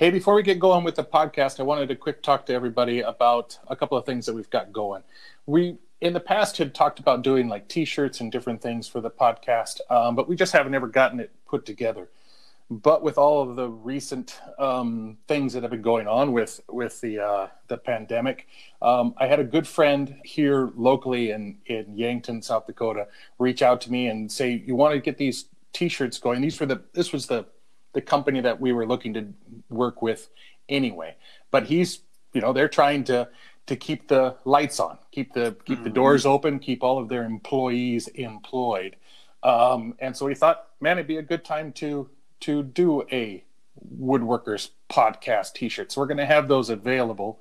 Hey, before we get going with the podcast, I wanted to quick talk to everybody about a couple of things that we've got going. We in the past had talked about doing like t-shirts and different things for the podcast, um, but we just haven't ever gotten it put together. But with all of the recent um, things that have been going on with with the uh, the pandemic, um, I had a good friend here locally in in Yankton, South Dakota, reach out to me and say, "You want to get these t-shirts going?" These were the this was the the company that we were looking to work with anyway. But he's you know they're trying to to keep the lights on, keep the keep mm-hmm. the doors open, keep all of their employees employed. Um, and so we thought, man, it'd be a good time to to do a woodworkers podcast t-shirt. So we're going to have those available,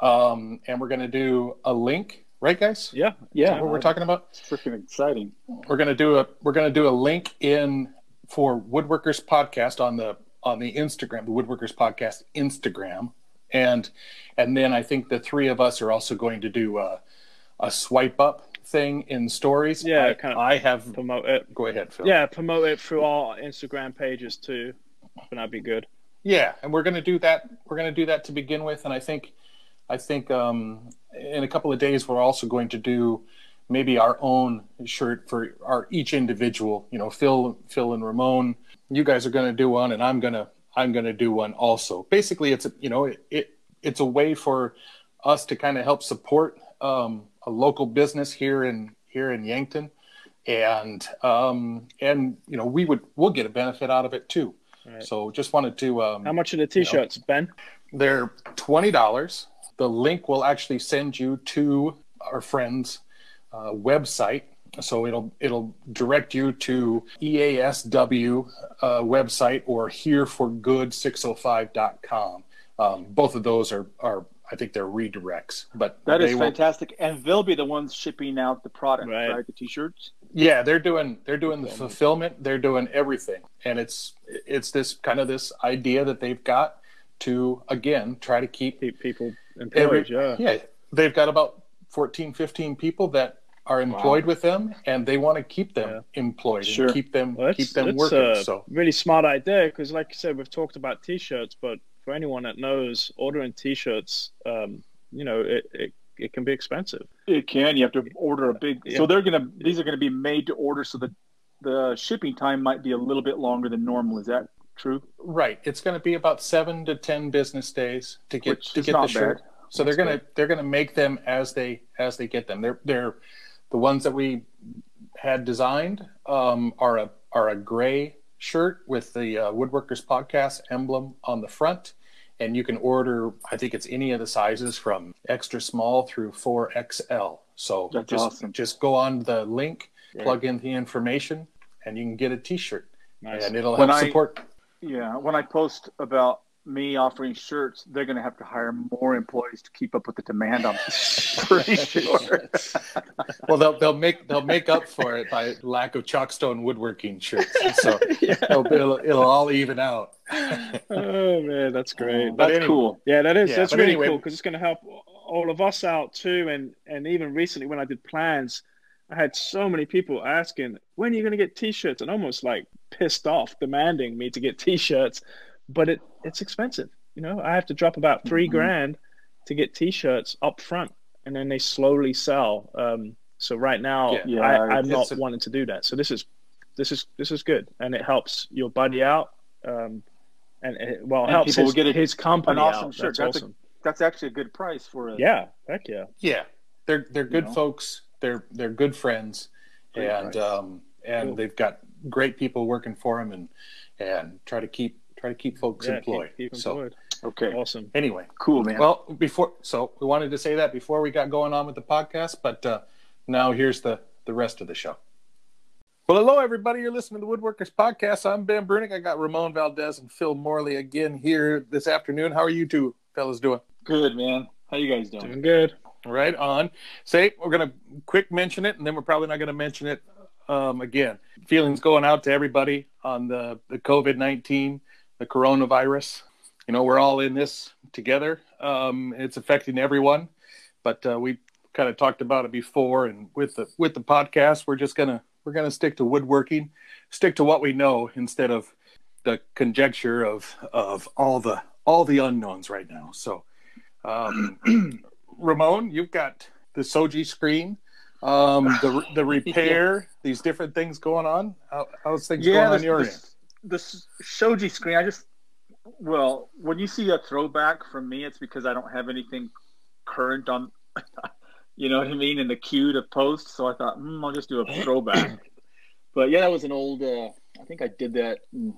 um, and we're going to do a link, right, guys? Yeah, yeah. what we're talking about? It's freaking exciting. We're going to do a we're going to do a link in for woodworkers podcast on the on the Instagram, the woodworkers podcast Instagram, and and then I think the three of us are also going to do a, a swipe up thing in stories. Yeah, I, kind of I have promote it. Go ahead, Phil. Yeah, promote it through our Instagram pages too. And that'd be good. Yeah, and we're gonna do that. We're gonna do that to begin with, and I think, I think um, in a couple of days we're also going to do maybe our own shirt for our each individual. You know, Phil, Phil and Ramon. You guys are gonna do one, and I'm gonna I'm gonna do one also. Basically, it's a, you know it, it it's a way for us to kind of help support um, a local business here in here in Yankton, and um, and you know we would we'll get a benefit out of it too. Right. So just wanted to. Um, How much are the t-shirts, you know, Ben? They're twenty dollars. The link will actually send you to our friends' uh, website. So it'll it'll direct you to EASW uh, website or hereforgood605.com. Um, both of those are are I think they're redirects. But that is fantastic, will... and they'll be the ones shipping out the product, right? right? The t-shirts. Yeah, they're doing they're doing the fulfillment. They're doing everything, and it's it's this kind of this idea that they've got to again try to keep, keep people employed. Every, yeah, yeah. They've got about 14, 15 people that are employed wow. with them, and they want to keep them yeah. employed sure. and keep them well, keep them working. so really smart idea because, like I said, we've talked about t-shirts, but for anyone that knows, ordering t-shirts, um, you know, it, it, it can be expensive. It can. You have to order a big. Yeah. So they're gonna. These are gonna be made to order, so the the shipping time might be a little bit longer than normal. Is that true? Right. It's going to be about seven to ten business days to get Which to get the shirt. Bad. So That's they're gonna good. they're gonna make them as they as they get them. They're they're the ones that we had designed um, are a are a gray shirt with the uh, Woodworkers Podcast emblem on the front. And you can order, I think it's any of the sizes from extra small through 4XL. So That's just, awesome. just go on the link, plug in the information, and you can get a t shirt. Nice. And it'll when help I, support. Yeah. When I post about me offering shirts, they're going to have to hire more employees to keep up with the demand. I'm pretty sure. well, they'll they'll make they'll make up for it by lack of chalkstone woodworking shirts. So yeah. it'll, it'll, it'll all even out. oh man, that's great. Oh, that's anyway, cool. Yeah, that is. Yeah, that's really anyway, cool because it's going to help all of us out too. And and even recently when I did plans. I had so many people asking, when are you going to get t-shirts? And almost like pissed off, demanding me to get t-shirts but it it's expensive. You know, I have to drop about 3 mm-hmm. grand to get T-shirts up front, and then they slowly sell. Um, so right now, yeah, yeah, I, am not a... wanting to do that. So this is this is this is good, and it helps your buddy out, um, and it, well, it helps his, get a, his company an awesome out. Shirt. That's, that's awesome. A, that's actually a good price for it. Yeah, heck yeah. Yeah, they're they're good you know? folks. They're they're good friends, great and um, and cool. they've got great people working for them, and and try to keep try to keep folks yeah, employed. Keep, keep employed. So, okay, awesome. Anyway, cool, man. Well, before so we wanted to say that before we got going on with the podcast, but uh, now here's the the rest of the show. Well, hello everybody. You're listening to the Woodworkers Podcast. I'm Ben Brunick. I got Ramon Valdez and Phil Morley again here this afternoon. How are you two fellas doing? Good, man. How you guys doing? Doing good. Right on. Say we're gonna quick mention it, and then we're probably not gonna mention it um, again. Feelings going out to everybody on the the COVID nineteen the coronavirus. You know, we're all in this together. Um, it's affecting everyone, but uh, we kind of talked about it before. And with the with the podcast, we're just gonna we're gonna stick to woodworking, stick to what we know instead of the conjecture of of all the all the unknowns right now. So, um, Ramon, you've got the Shoji screen, um, the the repair, yeah. these different things going on. How, how's things yeah, going on your end? The Shoji screen, I just well, when you see a throwback from me, it's because I don't have anything current on. you know what I mean in the queue to post. So I thought, mm, I'll just do a throwback. but yeah, that was an old. Uh, I think I did that in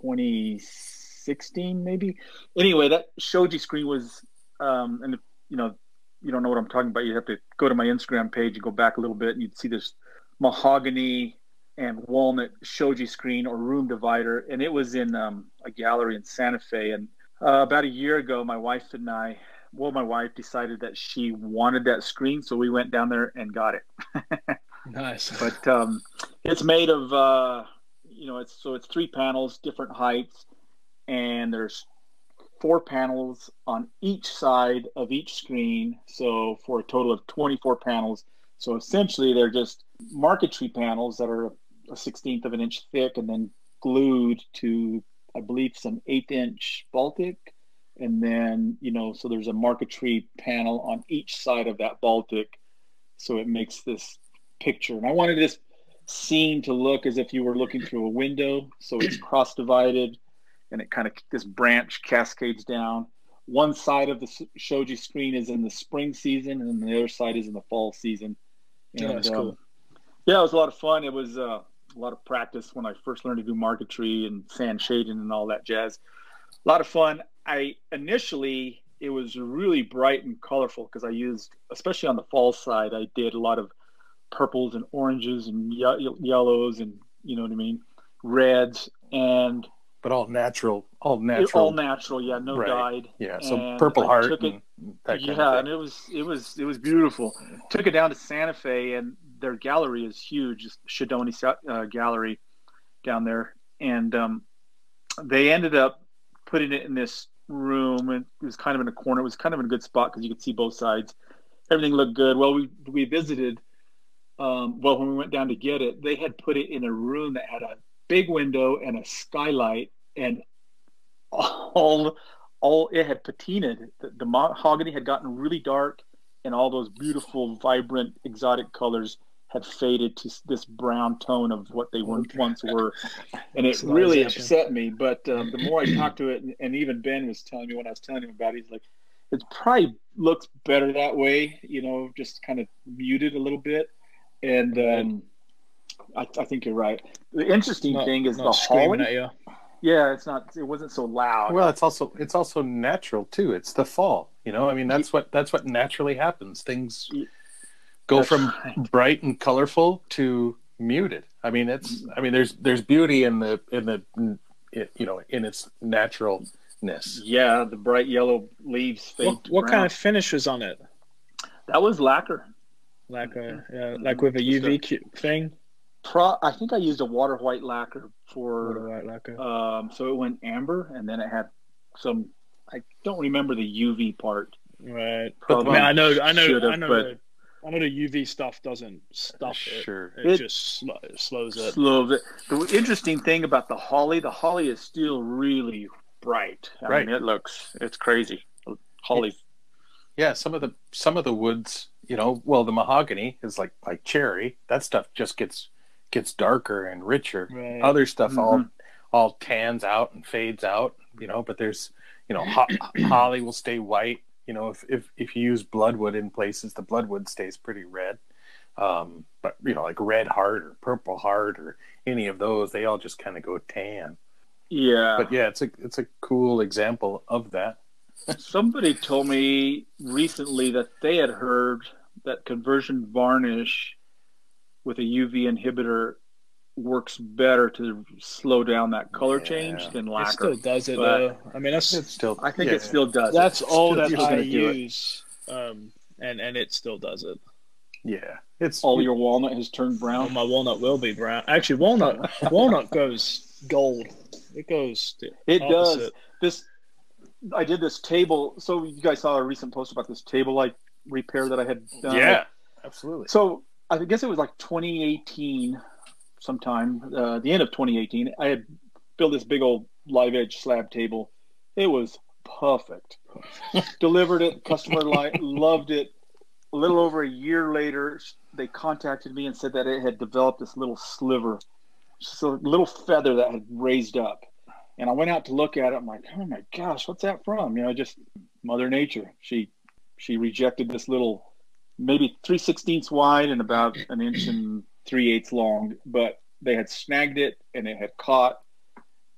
2016, maybe. Anyway, that Shoji screen was, um, and you know, you don't know what I'm talking about. You have to go to my Instagram page and go back a little bit, and you'd see this mahogany and walnut shoji screen or room divider, and it was in um, a gallery in Santa Fe. And uh, about a year ago, my wife and I, well, my wife decided that she wanted that screen, so we went down there and got it. nice. But um, it's made of, uh, you know, it's so it's three panels, different heights, and there's four panels on each side of each screen. So for a total of 24 panels. So essentially, they're just marquetry panels that are a sixteenth of an inch thick and then glued to, I believe, some eighth inch Baltic. And then, you know, so there's a marquetry panel on each side of that Baltic. So it makes this picture. And I wanted this scene to look as if you were looking through a window. So it's cross divided and it kind of, this branch cascades down. One side of the shoji screen is in the spring season and the other side is in the fall season. And, yeah, that's um, cool. Yeah, it was a lot of fun. It was, uh, a lot of practice when I first learned to do marquetry and sand shading and all that jazz. A lot of fun. I initially it was really bright and colorful because I used, especially on the fall side, I did a lot of purples and oranges and ye- yellows and you know what I mean, reds and but all natural, all natural, all natural. Yeah, no right. dyed. Yeah, so and Purple Heart. It, yeah, and it was it was it was beautiful. Took it down to Santa Fe, and their gallery is huge, Shidoni uh, Gallery down there, and um, they ended up putting it in this room, and it was kind of in a corner. It was kind of in a good spot because you could see both sides. Everything looked good. Well, we we visited. Um, well, when we went down to get it, they had put it in a room that had a big window and a skylight, and all all it had patinaed. The, the mahogany had gotten really dark, and all those beautiful, vibrant, exotic colors had faded to this brown tone of what they were, once were, and it really upset me. But um, the more I talked to it, and, and, even Ben was telling me when I was telling him about it, he's like, "It probably looks better that way, you know, just kind of muted a little bit." And um, I, I, think you're right. The interesting not, thing is the holly. Yeah, it's not. It wasn't so loud. Well, it's also it's also natural too. It's the fall. You know, I mean, that's what that's what naturally happens. Things go That's from right. bright and colorful to muted. I mean, it's I mean, there's there's beauty in the in the you know in its naturalness. Yeah, the bright yellow leaves fade. What, what kind of finish was on it? That was lacquer. Lacquer, yeah, like with a UV a, thing. Pro, I think I used a water white lacquer for water white lacquer. Um, so it went amber, and then it had some. I don't remember the UV part. Right, but I, mean, I know, I know, I know. But, I know the UV stuff doesn't stop it. Sure, it, it just sl- it slows it. Slows it. The interesting thing about the holly, the holly is still really bright. I right. mean, it looks it's crazy. Holly. Yeah, some of the some of the woods, you know, well, the mahogany is like like cherry. That stuff just gets gets darker and richer. Right. Other stuff mm-hmm. all all tans out and fades out. You know, but there's you know, ho- holly will stay white you know, if, if, if you use bloodwood in places, the bloodwood stays pretty red. Um, but you know, like red heart or purple heart or any of those, they all just kind of go tan. Yeah. But yeah, it's a it's a cool example of that. Somebody told me recently that they had heard that conversion varnish with a UV inhibitor works better to slow down that color yeah. change than lacquer. It still does it but though. I mean, that's it's still. I think yeah. it still does. That's it. all that I use, um, and and it still does it. Yeah, it's all your walnut has turned brown. My walnut will be brown. Actually, walnut walnut goes gold. It goes. It opposite. does. This I did this table. So you guys saw a recent post about this table light repair that I had done. Yeah, absolutely. So I guess it was like 2018 sometime, uh, the end of 2018, I had built this big old live edge slab table. It was perfect. Delivered it. Customer li- loved it. A little over a year later, they contacted me and said that it had developed this little sliver, just a little feather that had raised up. And I went out to look at it. I'm like, oh my gosh, what's that from? You know, just Mother Nature. She she rejected this little, maybe three sixteenths wide and about an inch and three eighths long, but they had snagged it and it had caught.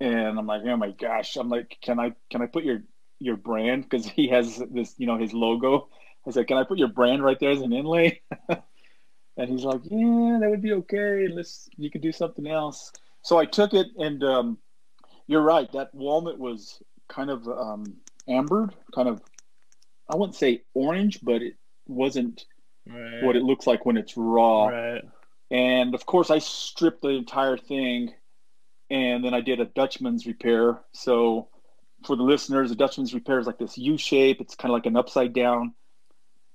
And I'm like, oh my gosh! I'm like, can I can I put your your brand because he has this, you know, his logo. I said, can I put your brand right there as an inlay? and he's like, yeah, that would be okay. Let's you could do something else. So I took it and um, you're right. That walnut was kind of um, ambered, kind of. I wouldn't say orange, but it wasn't right. what it looks like when it's raw. Right. And of course, I stripped the entire thing, and then I did a Dutchman's repair. So, for the listeners, a Dutchman's repair is like this U shape. It's kind of like an upside down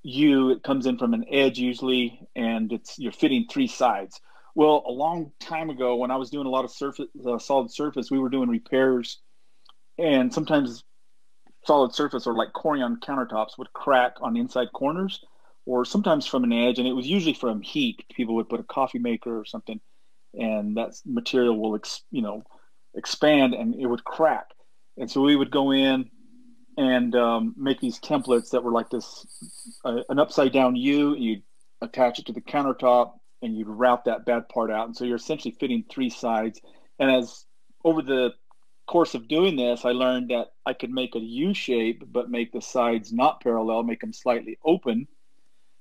U. It comes in from an edge usually, and it's you're fitting three sides. Well, a long time ago, when I was doing a lot of surface, uh, solid surface, we were doing repairs, and sometimes solid surface or like Corian countertops would crack on the inside corners, or sometimes from an edge, and it was usually from heat. People would put a coffee maker or something, and that material will, ex, you know, expand and it would crack. And so we would go in and um, make these templates that were like this, uh, an upside down U. You'd attach it to the countertop and you'd route that bad part out. And so you're essentially fitting three sides. And as over the course of doing this, I learned that I could make a U shape, but make the sides not parallel, make them slightly open.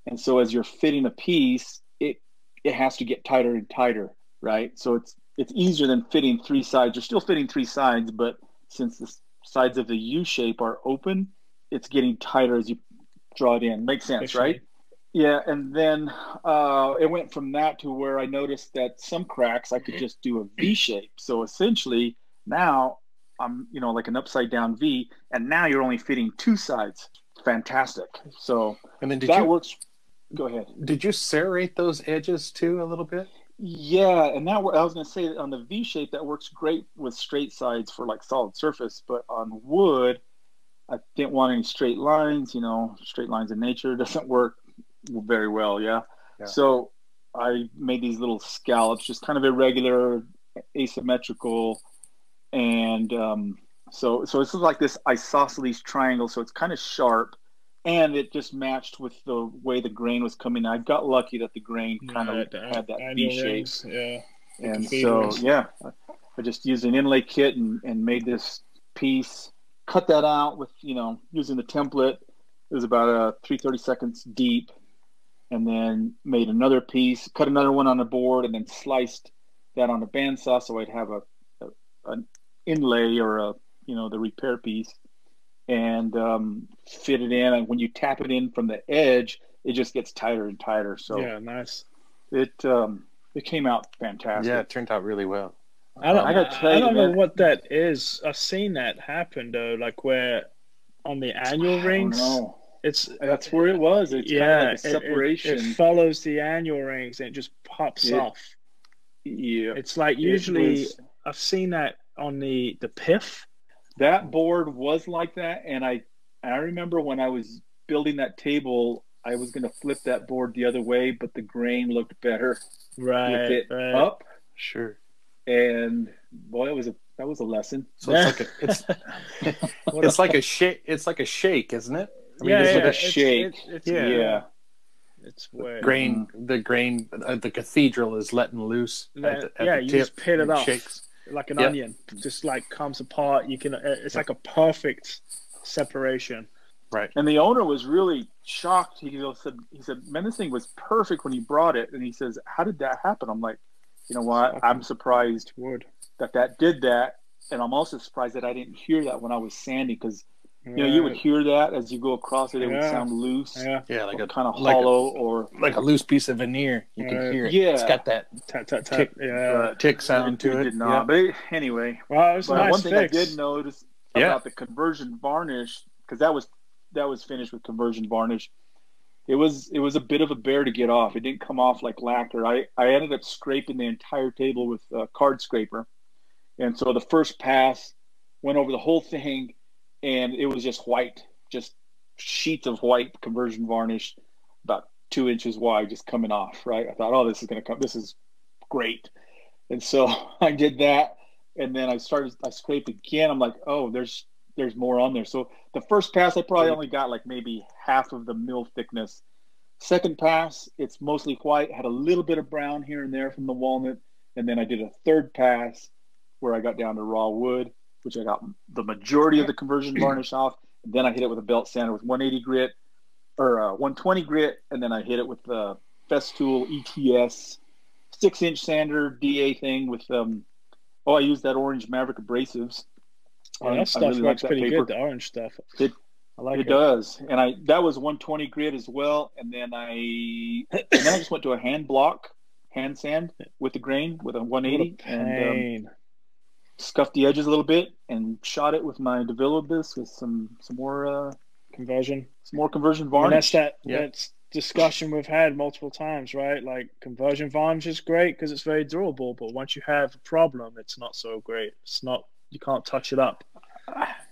And so as you're fitting a piece, it it has to get tighter and tighter, right? So it's it's easier than fitting three sides. You're still fitting three sides, but since the sides of the U shape are open, it's getting tighter as you draw it in. Makes sense, right? Yeah, and then uh, it went from that to where I noticed that some cracks I could just do a V shape. So essentially, now I'm you know like an upside down V, and now you're only fitting two sides. Fantastic. So and then did that you, works. Go ahead. Did you serrate those edges too a little bit? Yeah, and that I was going to say on the V shape that works great with straight sides for like solid surface, but on wood, I didn't want any straight lines. You know, straight lines in nature doesn't work very well. Yeah? yeah. So I made these little scallops, just kind of irregular, asymmetrical, and um, so so it's like this isosceles triangle. So it's kind of sharp, and it just matched with the way the grain was coming. I got lucky that the grain kind of had that V shape. Yeah. And so yeah, I just used an inlay kit and, and made this piece. Cut that out with you know using the template. It was about a three thirty seconds deep, and then made another piece, cut another one on the board, and then sliced that on a bandsaw so I'd have a, a an inlay or a you know the repair piece, and um, fit it in. And when you tap it in from the edge, it just gets tighter and tighter. So yeah, nice. It um, it came out fantastic. Yeah, it turned out really well. I don't, I, I don't know what that is. I've seen that happen though, like where on the annual rings. It's that's where it was. It's yeah, kind of like separation. It, it, it, follows the annual rings and it just pops it, off. Yeah, it's like usually was, I've seen that on the the PIF. That board was like that, and I I remember when I was building that table, I was going to flip that board the other way, but the grain looked better right, with it right. up. Sure. And boy, it was a that was a lesson. So it's like a it's, it's like a shake. It's like a shake, isn't it? I mean, yeah, yeah, a shake. It's, it's, yeah. yeah. It's where grain. The grain. Uh, the cathedral is letting loose. Let, at the, at yeah, you tip, just pit it off shakes. Like an yep. onion. Just like comes apart. You can. Uh, it's yep. like a perfect separation. Right. And the owner was really shocked. He said, "He said, man, this thing was perfect when you brought it." And he says, "How did that happen?" I'm like, "You know what? I'm surprised Wood. that that did that, and I'm also surprised that I didn't hear that when I was sanding because." You know, you would hear that as you go across it. It yeah. would sound loose. Yeah, yeah, like a kind of like hollow a, or like a loose piece of veneer. You can hear it. Yeah, it's got that tap tap tap. Tick, yeah, uh, tick sound to it. Did not. But anyway, well, it was but nice one thing fix. I did notice yeah. about the conversion varnish because that was that was finished with conversion varnish. It was it was a bit of a bear to get off. It didn't come off like lacquer. I I ended up scraping the entire table with a card scraper, and so the first pass went over the whole thing and it was just white, just sheets of white conversion varnish, about two inches wide, just coming off. Right. I thought, oh, this is going to come. This is great. And so I did that, and then I started. I scraped again. I'm like, oh, there's there's more on there. So the first pass, I probably only got like maybe half of the mill thickness. Second pass, it's mostly white, had a little bit of brown here and there from the walnut. And then I did a third pass where I got down to raw wood, which I got the majority of the conversion varnish off. And then I hit it with a belt sander with 180 grit or uh, 120 grit. And then I hit it with the Festool ETS six inch sander DA thing with, um, oh, I used that orange Maverick abrasives yeah, that stuff really works like pretty good. The orange stuff. It I like it, it, does, and I that was 120 grit as well, and then I and then I just went to a hand block, hand sand with the grain with a 180 and um, scuffed the edges a little bit and shot it with my DeVilbiss with some some more uh, conversion, some more conversion varnish. And that's that. That's discussion we've had multiple times, right? Like conversion varnish is great because it's very durable, but once you have a problem, it's not so great. It's not you can't touch it up.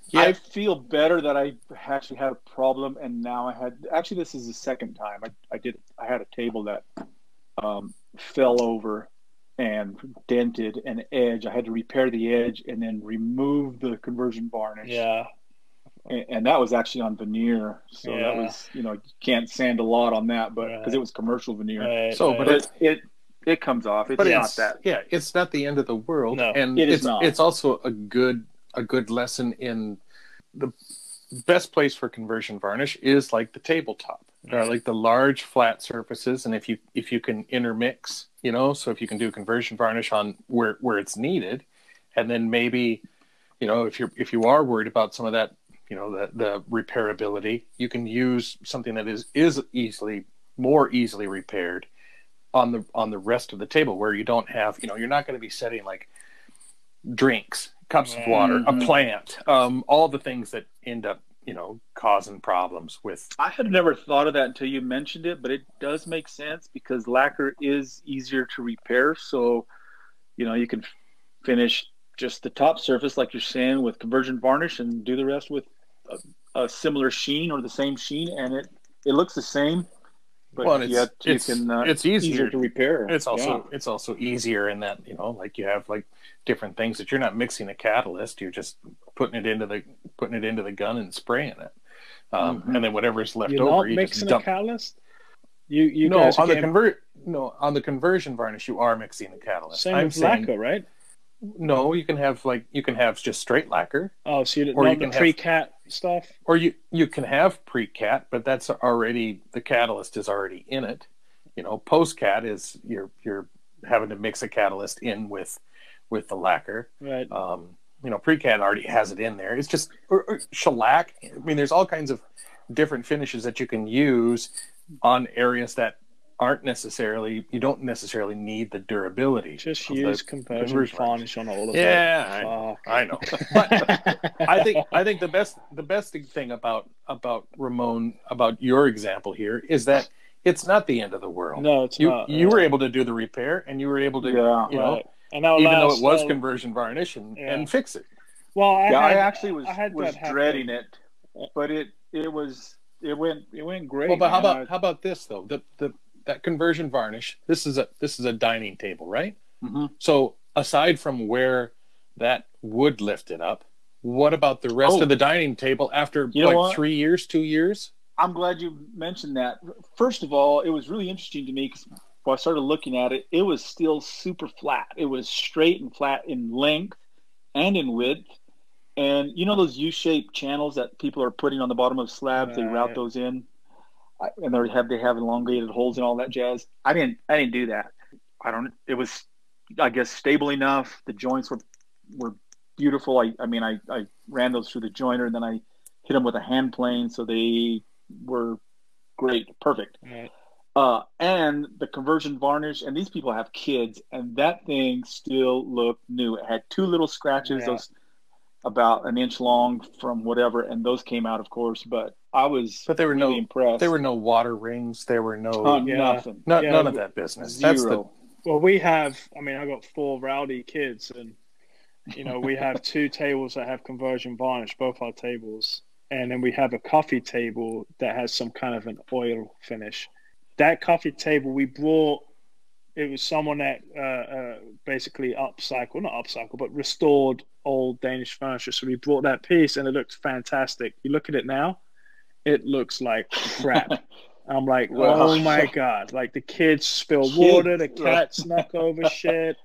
Yeah. I feel better that I actually had a problem, and now I had actually this is the second time I, I did I had a table that um, fell over and dented an edge. I had to repair the edge and then remove the conversion varnish. Yeah. And, and that was actually on veneer, so yeah. that was you know you can't sand a lot on that, but because right. it was commercial veneer. Right, so, right. but it, it it comes off. It's but not it's, that. Yeah, it's not the end of the world. No, and it is it's, not. It's also a good a good lesson in the best place for conversion varnish is like the tabletop or mm-hmm. like the large flat surfaces and if you if you can intermix you know so if you can do conversion varnish on where where it's needed and then maybe you know if you're if you are worried about some of that you know the the repairability you can use something that is is easily more easily repaired on the on the rest of the table where you don't have you know you're not going to be setting like drinks cups of water mm-hmm. a plant um, all the things that end up you know causing problems with i had never thought of that until you mentioned it but it does make sense because lacquer is easier to repair. So you know you can finish just the top surface like you're saying with conversion varnish and do the rest with a, a similar sheen or the same sheen and it it looks the same but well, it's, it's, can, uh, it's easier. easier. to repair. It's also yeah. it's also easier in that you know like you have like different things that you're not mixing a catalyst. You're just putting it into the putting it into the gun and spraying it, um, mm-hmm. and then whatever's left you're over, you mixing just dump. a catalyst. You you no on the convert no on the conversion varnish you are mixing a catalyst. Same I'm with saying, lacquer, right? No, you can have like you can have just straight lacquer. Oh, so you, or you can pre-cat stuff. Or you you can have pre-cat, but that's already the catalyst is already in it. You know, post-cat is you're you're having to mix a catalyst in with with the lacquer. Right. Um, you know, pre-cat already has it in there. It's just or, or shellac. I mean, there's all kinds of different finishes that you can use on areas that aren't necessarily you don't necessarily need the durability. Just use conversion varnish on all of yeah, it. Yeah, I, I, know. but I think I think the best the best thing about about Ramon about your example here is that it's not the end of the world. No, it's you, not. You were able to do the repair, and you were able to, yeah, you know, right. and even though it was conversion varnish, and, yeah. and fix it. Well, I, yeah, had, I actually was I was dreading it, but it it was it went it went great. Well, but how about how about this though? The the that conversion varnish. This is a this is a dining table, right? Mm-hmm. So aside from where that wood lifted up, what about the rest oh, of the dining table after like three years, two years? I'm glad you mentioned that. First of all, it was really interesting to me because when I started looking at it, it was still super flat. It was straight and flat in length and in width. And you know those U-shaped channels that people are putting on the bottom of slabs? Right. They route those in and they have they have elongated holes and all that jazz. I didn't I didn't do that. I don't. It was I guess stable enough. The joints were were beautiful. I I mean I I ran those through the joiner and then I hit them with a hand plane so they were great, perfect. Right. Uh, and the conversion varnish, and these people have kids, and that thing still looked new. It had two little scratches, yeah. those about an inch long from whatever, and those came out, of course. But I was, but there were really no impressed. There were no water rings. There were no uh, yeah. nothing. No, yeah, none of that business. Zero. That's the, well, we have. I mean, I got four rowdy kids, and you know, we have two tables that have conversion varnish, both our tables, and then we have a coffee table that has some kind of an oil finish. That coffee table we brought. It was someone that uh, uh, basically upcycled, not upcycled, but restored old Danish furniture. So we brought that piece, and it looked fantastic. You look at it now, it looks like crap. I'm like, oh my god! Like the kids spill kids, water, the cat snuck over shit,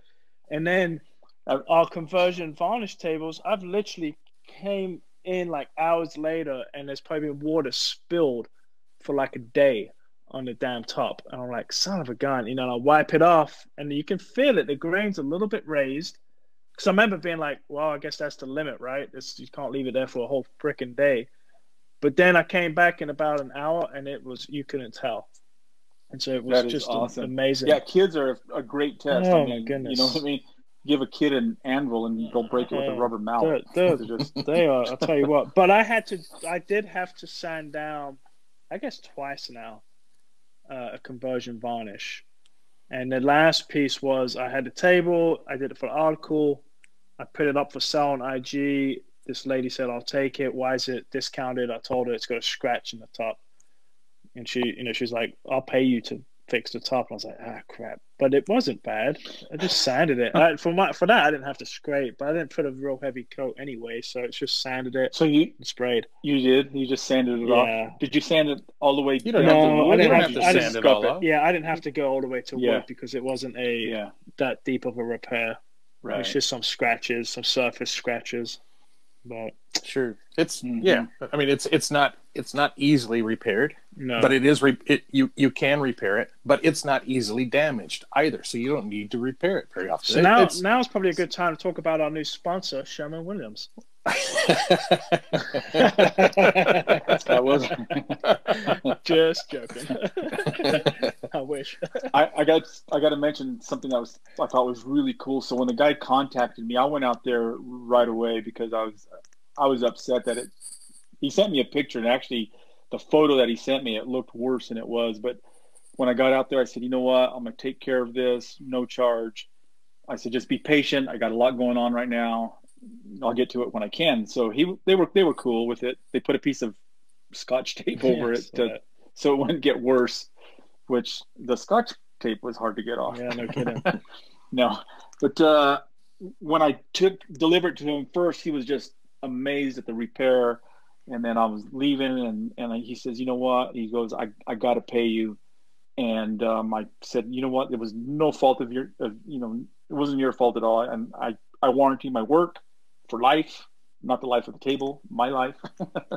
and then our conversion varnish tables. I've literally came in like hours later, and there's probably been water spilled for like a day on the damn top. And I'm like, son of a gun, you know, I wipe it off and you can feel it. The grain's a little bit raised. Because I remember being like, well, I guess that's the limit, right? It's, you can't leave it there for a whole freaking day. But then I came back in about an hour and it was, you couldn't tell. And so it was just awesome. amazing. Yeah, kids are a great test. Oh, I mean, my goodness. You know what I mean? Give a kid an anvil and they'll break it with a rubber mallet. They're, they're, just... they are, I'll tell you what. But I had to, I did have to sand down, I guess twice now uh, a conversion varnish. And the last piece was I had a table, I did it for an article, I put it up for sale on IG. This lady said, I'll take it. Why is it discounted? I told her it's got a scratch in the top. And she, you know, she's like, I'll pay you to fixed the top. And I was like, ah, crap. But it wasn't bad. I just sanded it. I, for my, for that, I didn't have to scrape, but I didn't put a real heavy coat anyway. So it's just sanded it. So you sprayed. You did. You just sanded it yeah. off. Did you sand it all the way? You don't no, have to, I didn't have, to, sand it all off. Yeah, I didn't have to go all the way to yeah. work because it wasn't a yeah. that deep of a repair. Right. It's just some scratches, some surface scratches. But sure, it's mm-hmm. yeah. I mean, it's it's not it's not easily repaired. No. But it is re- it, you you can repair it, but it's not easily damaged either. So you don't need to repair it very often. So now it's, now is probably a good time to talk about our new sponsor, Sherwin Williams. that was just joking. I wish. I, I got I got to mention something that was I thought was really cool. So when the guy contacted me, I went out there right away because I was I was upset that it. He sent me a picture and actually the photo that he sent me, it looked worse than it was. But when I got out there, I said, you know what? I'm going to take care of this, no charge. I said, just be patient. I got a lot going on right now. I'll get to it when I can. So he, they were, they were cool with it. They put a piece of scotch tape over it to, so it wouldn't get worse. Which the scotch tape was hard to get off. Yeah, no kidding. no, but uh, when I took delivered to him first, he was just amazed at the repair and then I was leaving, and and he says, you know what? He goes, I I got to pay you, and um, I said, you know what? It was no fault of your, of, you know, it wasn't your fault at all, and I I warranty my work for life, not the life of the table, my life,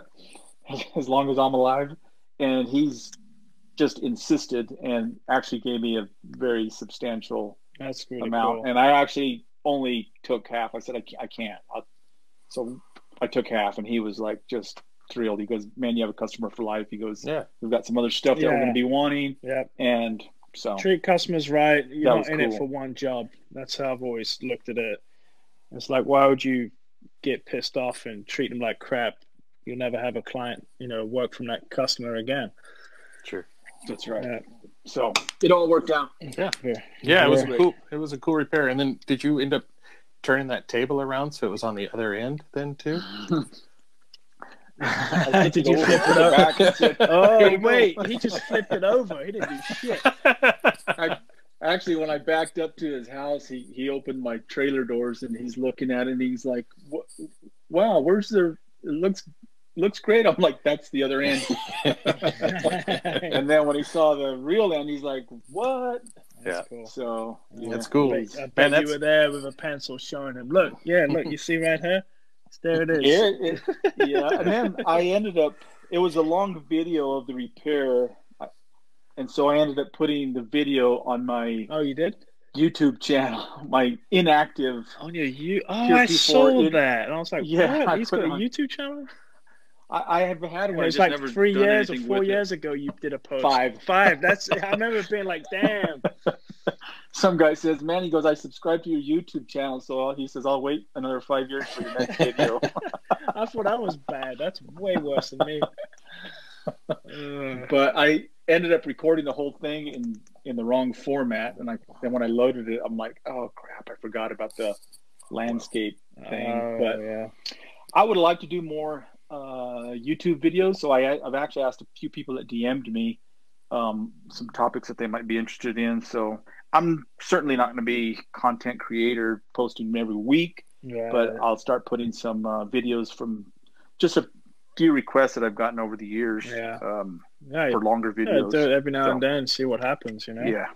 as long as I'm alive, and he's just insisted and actually gave me a very substantial really amount, cool. and I actually only took half. I said I, I can't. I'll, so I took half, and he was like just thrilled. He goes, "Man, you have a customer for life." He goes, "Yeah, we've got some other stuff that we're going to be wanting." Yeah, and so treat customers right. You're not in cool. it for one job. That's how I've always looked at it. It's like, why would you get pissed off and treat them like crap? You'll never have a client, you know, work from that customer again. Sure, that's right. Yeah. So it all worked out. Yeah, yeah, yeah. It was a cool. It was a cool repair. And then, did you end up turning that table around so it was on the other end then too? Did you flip it over? oh wait, he just flipped it over. He didn't do shit. I, actually, when I backed up to his house, he he opened my trailer doors and he's looking at it and he's like, "Wow, where's the? It looks looks great." I'm like, "That's the other end." and then when he saw the real end, he's like, "What?" Yeah. Cool. So yeah. that's cool. I bet, I bet Man, you were there with a pencil showing him. Look, yeah, look, you see right here. There it is. Yeah, it, yeah. And then I ended up. It was a long video of the repair, uh, and so I ended up putting the video on my. Oh, you did. YouTube channel, my inactive. On your you, oh, I saw it, that, and I was like, yeah, what? he's got a YouTube channel. I, I have had one. It was like three years or four years it. ago. You did a post. Five. Five. That's. I remember being like, damn. Some guy says, "Man," he goes, "I subscribe to your YouTube channel." So he says, "I'll wait another five years for your next video." I thought that was bad. That's way worse than me. but I ended up recording the whole thing in in the wrong format, and I then when I loaded it, I'm like, "Oh crap! I forgot about the landscape oh, thing. Oh, but yeah. I would like to do more uh, YouTube videos. So I, I've actually asked a few people that DM'd me um, some topics that they might be interested in. So I'm certainly not going to be content creator posting every week, Yeah. but I'll start putting some uh, videos from just a few requests that I've gotten over the years Yeah. um, yeah, for longer yeah, videos. do it every now and then, see what happens, you know? Yeah.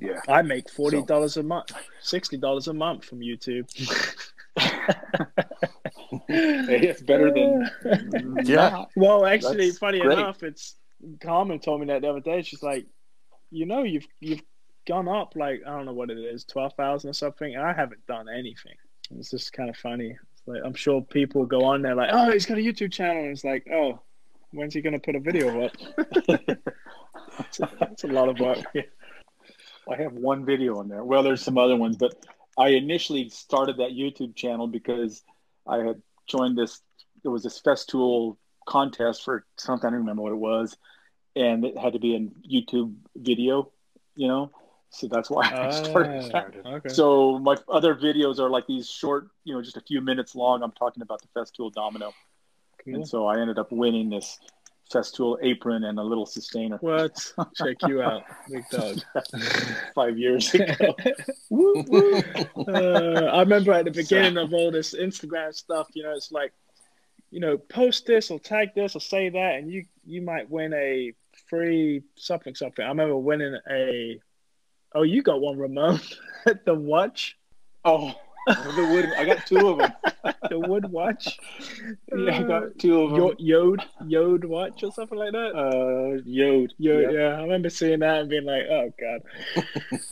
Yeah. I make forty dollars a month, sixty dollars a month from YouTube. Hey, it's better than Yeah. Well, actually, That's funny great. enough, it's Carmen told me that the other day. She's like, you know, you've you've gone up like I don't know what it is, twelve thousand or something, and I haven't done anything. It's just kind of funny. It's like I'm sure people go on there like, oh, he's got a YouTube channel, and it's like, oh, when's he gonna put a video up? that's, a, it's a lot of work. I have one video on there. Well, there's some other ones, but I initially started that YouTube channel because I had joined this. There was this Festool contest for something. I don't remember what it was, and it had to be a YouTube video. You know, so that's why I started. Ah, okay. So my other videos are like these short, you know, just a few minutes long. I'm talking about the Festool Domino, Cool. and so I ended up winning this Festool apron and a little Systainer What? Check you out, big dog. five years ago. Woo, woo. Uh, I remember at the beginning of all this Instagram stuff, you know, it's like, you know, post this or tag this or say that, and you you might win a free something something. I remember winning a. Oh, you got one, Ramon. the watch, Oh, the wood. I got two of them. the wood watch. Yeah, I got two of them. Yo- Yode, Yode watch or something like that. uh, Yode. Yode, yeah. yeah. I remember seeing that and being like, oh god,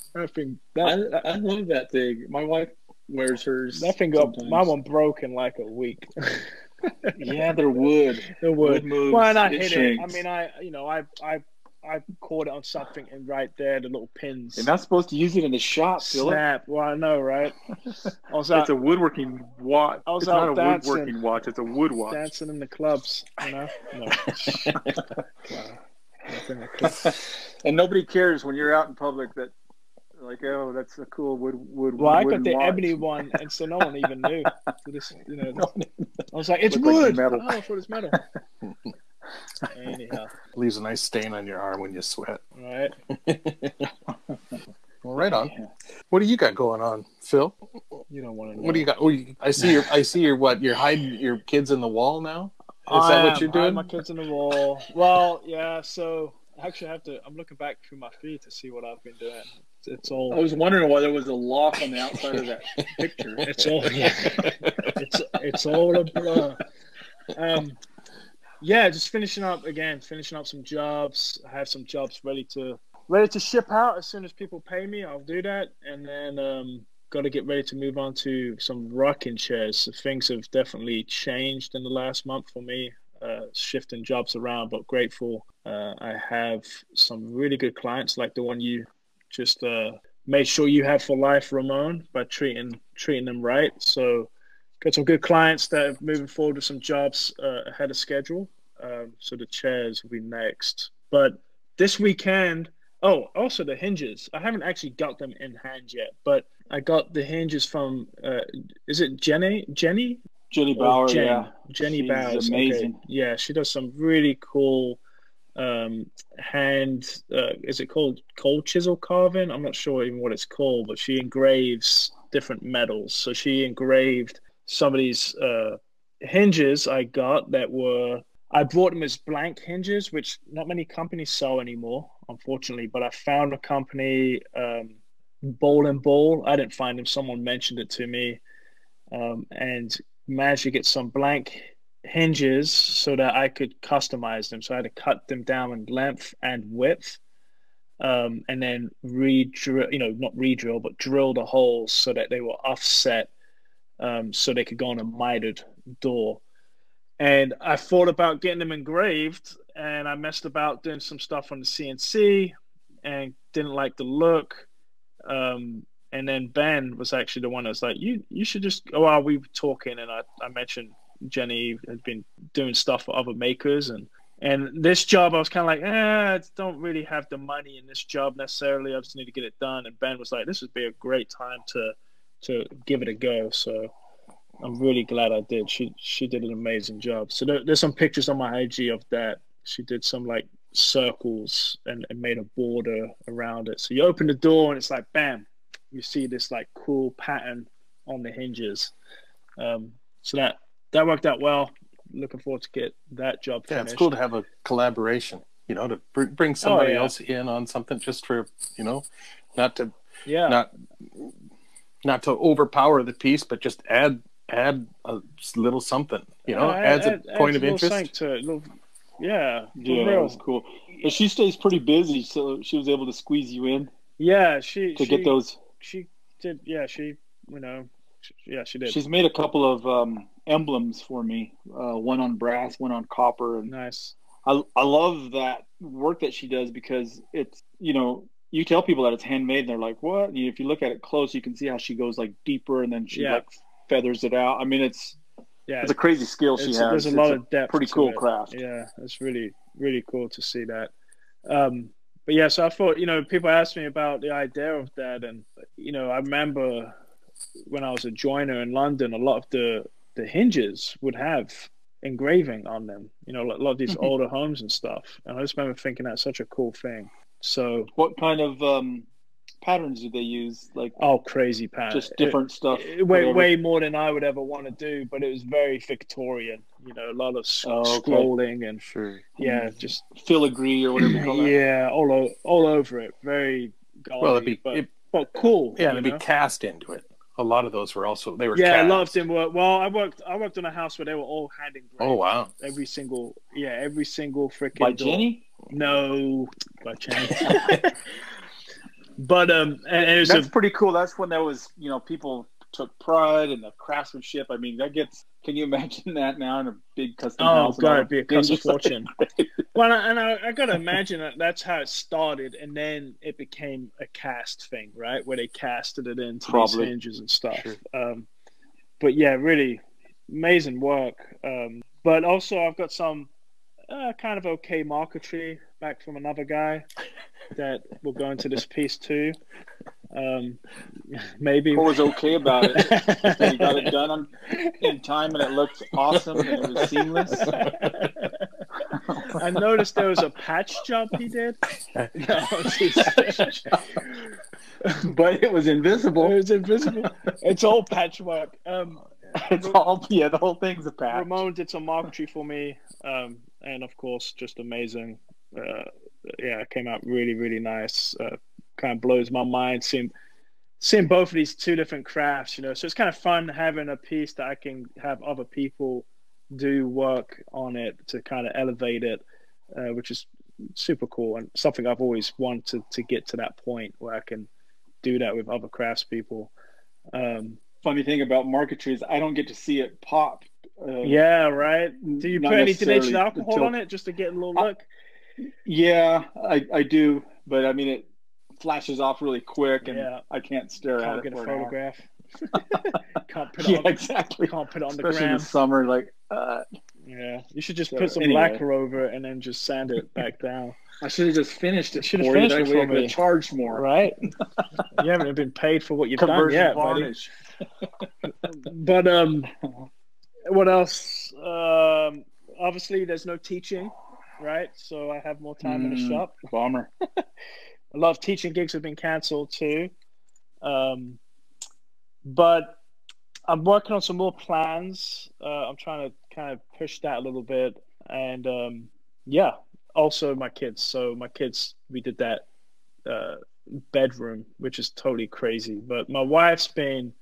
that thing, that, I, I love that thing. My wife wears hers. that thing got my one broke in like a week. Yeah, they're wood. The wood. Wood moves. Well, and I it hit it. I mean, I you know, I I I caught it on something, and right there, the little pins You're not supposed to use it in the shop, Philip. snap. Well, I know, right? I was out It's a woodworking watch. I was it's not out a woodworking watch. It's a wood watch. dancing in the clubs, you know. No. Wow. Nothing I could- and nobody cares when you're out in public that, like, oh, that's a cool wood wood. Well, I got the watch. ebony one, and so no one even knew. So this, you know, I was like, "It's Looked like wood." metal. Oh, I thought it's metal. Anyhow, Leaves a nice stain on your arm when you sweat. right? Well, right on. Yeah. What do you got going on, Phil? You don't want to know. What do you got? Oh, you, I see your. I see your. What? You're hiding your kids in the wall now. Is that I what you're I have doing? my kids in the wall. Well, yeah. So I actually have to. I'm looking back through my feed to see what I've been doing. It's, it's I was wondering why there was a lock on the outside of that picture. It's all. Yeah. it's it's all a blur. Um, yeah, just finishing up again. Finishing up some jobs. I have some jobs ready to ready to ship out as soon as people pay me. I'll do that, and then um, got to get ready to move on to some rocking chairs. Things have definitely changed in the last month for me. Uh, shifting jobs around, but grateful. Uh, I have some really good clients, like the one you just uh, made sure you have for life, Ramon, by treating treating them right. So got some good clients that are moving forward with some jobs uh, ahead of schedule. Um, so the chairs will be next. But this weekend, oh, also the hinges. I haven't actually got them in hand yet, but I got the hinges from. Uh, is it Jenny? Jenny? Jenny Or Bauer, Jen? yeah, Jenny She's Bowers. amazing. Okay. Yeah, she does some really cool um hand uh, is it called cold chisel carving i'm not sure even what it's called but she engraves different metals so she engraved some of these uh hinges i got that were i bought them as blank hinges which not many companies sell anymore unfortunately but i found a company um Ball and Ball i didn't find them. Someone mentioned it to me. Um, and managed to get some blank hinges so that I could customize them. So I had to cut them down in length and width, um, and then re-drill, you know, not re-drill, but drill the holes so that they were offset, um, so they could go on a mitered door. And I thought about getting them engraved, and I messed about doing some stuff on the CNC, and didn't like the look. Um, and then Ben was actually the one that was like, "You, you should just." Oh, we were talking, and I, I mentioned Jenny had been doing stuff for other makers and and this job I was kind of like eh, I don't really have the money in this job necessarily I just need to get it done and Ben was like this would be a great time to to give it a go. So I'm really glad I did. She she did an amazing job. So there, there's some pictures on my IG of that. She did some like circles and, and made a border around it. So you open the door and it's like bam, you see this like cool pattern on the hinges. Um, so that that worked out well. Looking forward to get that job Yeah, finished. it's cool to have a collaboration. You know, to br- bring somebody Oh, yeah. else in on something just for you know, not to Yeah, not not to overpower the piece, but just add add a little something. You know, Yeah, adds add- a point adds of little interest. To it, little, yeah, Yeah, that was cool. But she stays pretty busy, so she was able to squeeze you in Yeah, she to she, get those. She did. Yeah, she you know, she, yeah, she did. She's made a couple of um, emblems for me. Uh, one on brass, one on copper, and nice. I I love that work that she does because it's you know you tell people that it's handmade and they're like what? And if you look at it close, you can see how she goes like deeper and then she Yeah. like feathers it out. I mean, it's Yeah, it's a crazy skill she has. there's a It's lot of depth. pretty cool it. craft. Yeah, it's really really cool to see that. Um, but yeah, so I thought you know people asked me about the idea of that, and you know I remember when I was a joiner in London, a lot of the the hinges would have engraving on them. You know, a lot of these older homes and stuff, and I just remember thinking that's such a cool thing. So What kind of um, patterns do they use? Like oh, crazy patterns, just different stuff. It- way whatever. way more than I would ever want to do, but it was very Victorian. You know, a lot of s- Oh, okay. scrolling and Sure. yeah, just filigree or whatever. You call that. yeah, all o- all over it. Very gaudy, Well, it'd be but, it, but cool. yeah, it'd be cast into it. A lot of those were also they were. yeah, a cast. lot of them were. Well, I worked I worked on a house where they were all hand engraved. Oh wow! Every single yeah, every single freaking By door. Jenny? No, by Jenny. but um, and, and it was That's a, pretty cool. That's when there was, you know, people took pride in the craftsmanship. I mean, that gets. Can you imagine that now in a big custom oh house? and all god, it'd be a the cost of hinges? fortune. Well, and I, I gotta imagine that that's how it started, and then it became a cast thing, right? Where they casted it into Probably. these hinges and stuff. Sure. Um, but yeah, really amazing work. Um, but also, I've got some uh, kind of okay marquetry back from another guy that will go into this piece too. Um, maybe. What was okay about it? That he got it done on, in time and it looked awesome and it was seamless. I noticed there was a patch job he did. No, but it was invisible. It was invisible. It's all patchwork. Um, It's all yeah. The whole thing's a patch. Ramon did some marquetry for me, um, and of course, just amazing. Uh, yeah, it came out really, really nice. Uh, kind of blows my mind seeing seeing both of these two different crafts. You know, so it's kind of fun having a piece that I can have other people do work on it to kind of elevate it, uh, which is super cool and something I've always wanted to get to that point where I can do that with other craftspeople. Um, Funny thing about marquetry is I don't get to see it pop. Uh, yeah, right. Do you put any denatured alcohol until- on it just to get a little look? Yeah, I, I do, but I mean it flashes off really quick, and Yeah. I can't stare Can't at get it a for an hour. photograph. can't put it Yeah, on. exactly. Can't put it on the Especially in the summer, like uh, Yeah, you should just So, put some anyway. lacquer over it and then just sand it back down. I should have just finished it. Should have finished it for have me. charged more. Right? you haven't been paid for what you've done Conversion yet, buddy. But um, what else? Um, obviously there's no teaching, right? So I have more time in the Mm. shop. Bummer. a lot of teaching gigs have been cancelled too. Um, but I'm working on some more plans. Uh, I'm trying to kind of push that a little bit. And um, yeah, also my kids. So my kids, we did that uh, bedroom, which is totally crazy. But my wife's been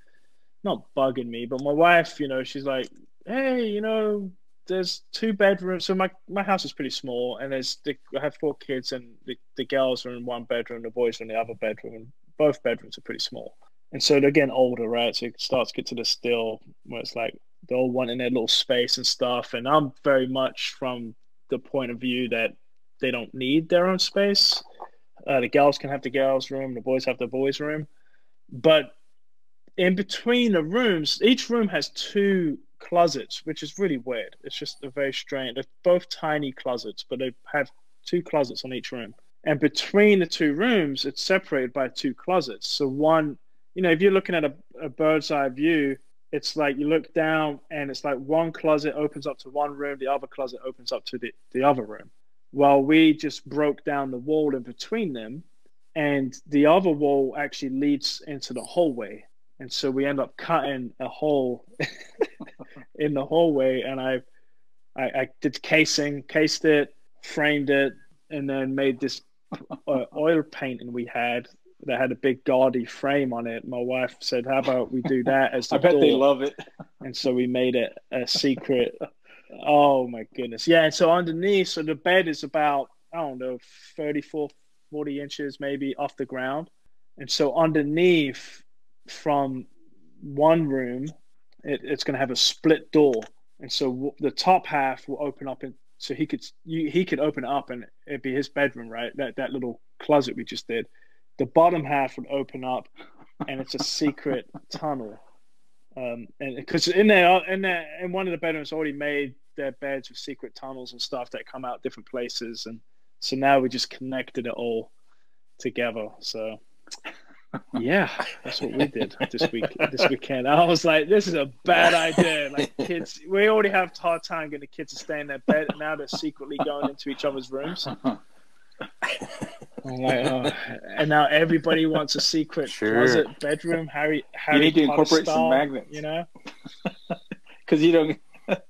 not bugging me, but my wife, you know, she's like, hey, you know, there's two bedrooms. So my, my house is pretty small, and there's the, I have four kids, and the, the girls are in one bedroom, the boys are in the other bedroom, and both bedrooms are pretty small. And so they're getting older, right? So it starts to get to the still where it's like they're all wanting their little space and stuff. And I'm very much from the point of view that they don't need their own space. Uh, the girls can have the girls' room, the boys have the boys' room. But in between the rooms, each room has two closets, which is really weird. It's just a very strange. They're both tiny closets, but they have two closets on each room. And between the two rooms, it's separated by two closets. So one you know, if you're looking at a, a bird's eye view, it's like you look down and it's like one closet opens up to one room, the other closet opens up to the, the other room. Well, we just broke down the wall in between them, and the other wall actually leads into the hallway. And so we end up cutting a hole in the hallway, and I, I, I did casing, cased it, framed it, and then made this oil painting we had that had a big gaudy frame on it. My wife said, "How about we do that as the I bet door? they love it. and so we made it a secret. oh my goodness. Yeah. And so underneath, so the bed is about, I don't know, 34, 40 inches maybe off the ground. And so underneath from one room, it, it's going to have a split door. And so w- the top half will open up and so he could you, he could open it up and it'd be his bedroom, right? That that little closet we just did. The bottom half would open up and it's a secret tunnel um, and because in there, in there, in one of the bedrooms, already made their beds with secret tunnels and stuff that come out different places, and so now we just connected it all together. So, yeah, that's what we did this week, this weekend. I was like, this is a bad idea. Like kids, we already have a hard time getting the kids to stay in their bed, and now they're secretly going into each other's rooms. Like, oh. And now everybody wants a secret Sure. closet bedroom. Harry, Harry you need to Potter incorporate some style, magnets. You know? Because you don't.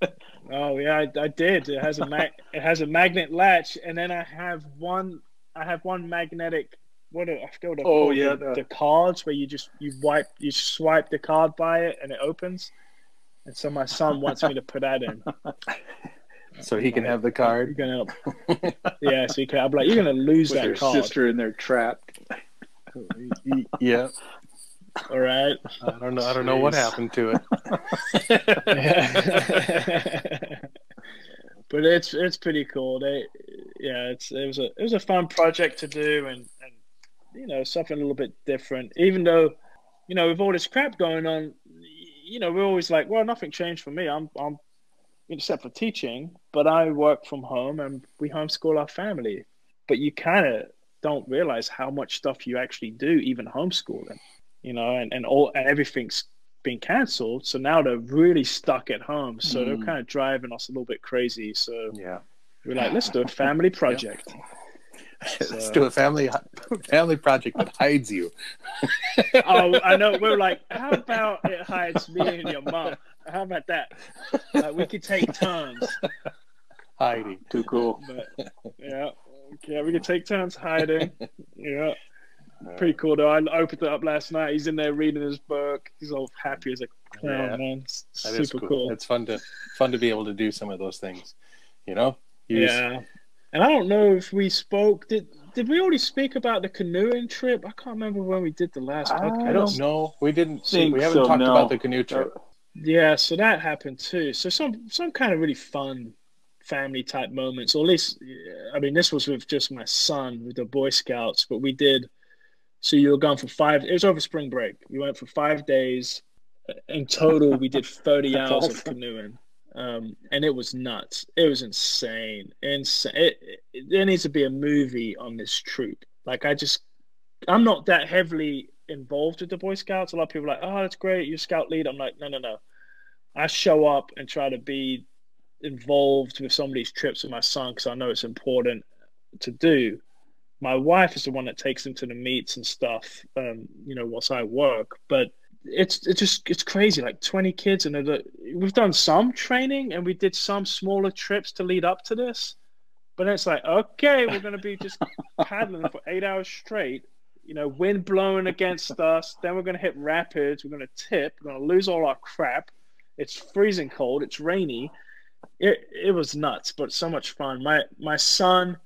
Oh yeah, I, I did. It has a mag- it has a magnet latch, and then I have one. I have one magnetic. What do- I forget what Oh, yeah, the, the- the cards where you just you wipe you swipe the card by it and it opens. And so my son wants me to put that in. So he can have the card. You're card. gonna, yeah. So you can. I'm like, you're gonna lose With that your card. sister in there trapped. Yeah. All right. I don't know. I don't know what happened to it. but it's it's pretty cool. They yeah, it's it was a it was a fun project to do and and you know something a little bit different. Even though you know with all this crap going on, you know we're always like, well, nothing changed for me. I'm I'm except for teaching, but I work from home and we homeschool our family. But you kind of don't realize how much stuff you actually do, even homeschooling. You know, and and all and everything's been cancelled. So now they're really stuck at home. So they're Mm. kind of driving us a little bit crazy. So Yeah. we're like, let's do a family project. Let's So- do a family family project that hides you. oh, I know. We're like, how about it hides me and your mom? How about that? Like, we could take turns. Hiding. Ah, too cool. But yeah, yeah, we could take turns hiding. Yeah, pretty cool though. I opened it up last night. He's in there reading his book. He's all happy as a clown, Yeah. man. It's That super cool. cool. It's fun to fun to be able to do some of those things. You know? Use- Yeah. And I don't know if we spoke. Did did we already speak about the canoeing trip? I can't remember when we did the last I podcast. I don't know. We didn't Think we haven't so, talked no. about the canoe trip. Uh, yeah, so that happened too. So some some kind of really fun family type moments, or at least I mean this was with just my son with the Boy Scouts, but we did. So you were gone for five. It was over spring break. We went for five days. In total, we did thirty That's hours of canoeing, um, and it was nuts. It was insane. Insane. It, it, there needs to be a movie on this troop. Like I just, I'm not that heavily involved with the Boy Scouts. A lot of people are like, oh, that's great. You're scout lead. I'm like, no, no, no. I show up and try to be involved with some of these trips with my son because I know it's important to do. My wife is the one that takes him to the meets and stuff, um, you know, whilst I work. But it's it's just it's crazy. Like twenty kids, and we've done some training and we did some smaller trips to lead up to this. But it's like, okay, we're going to be just paddling for eight hours straight. You know, wind blowing against us. Then we're going to hit rapids. We're going to tip. We're going to lose all our crap. It's freezing cold. It's rainy. It it was nuts, but so much fun. My my son,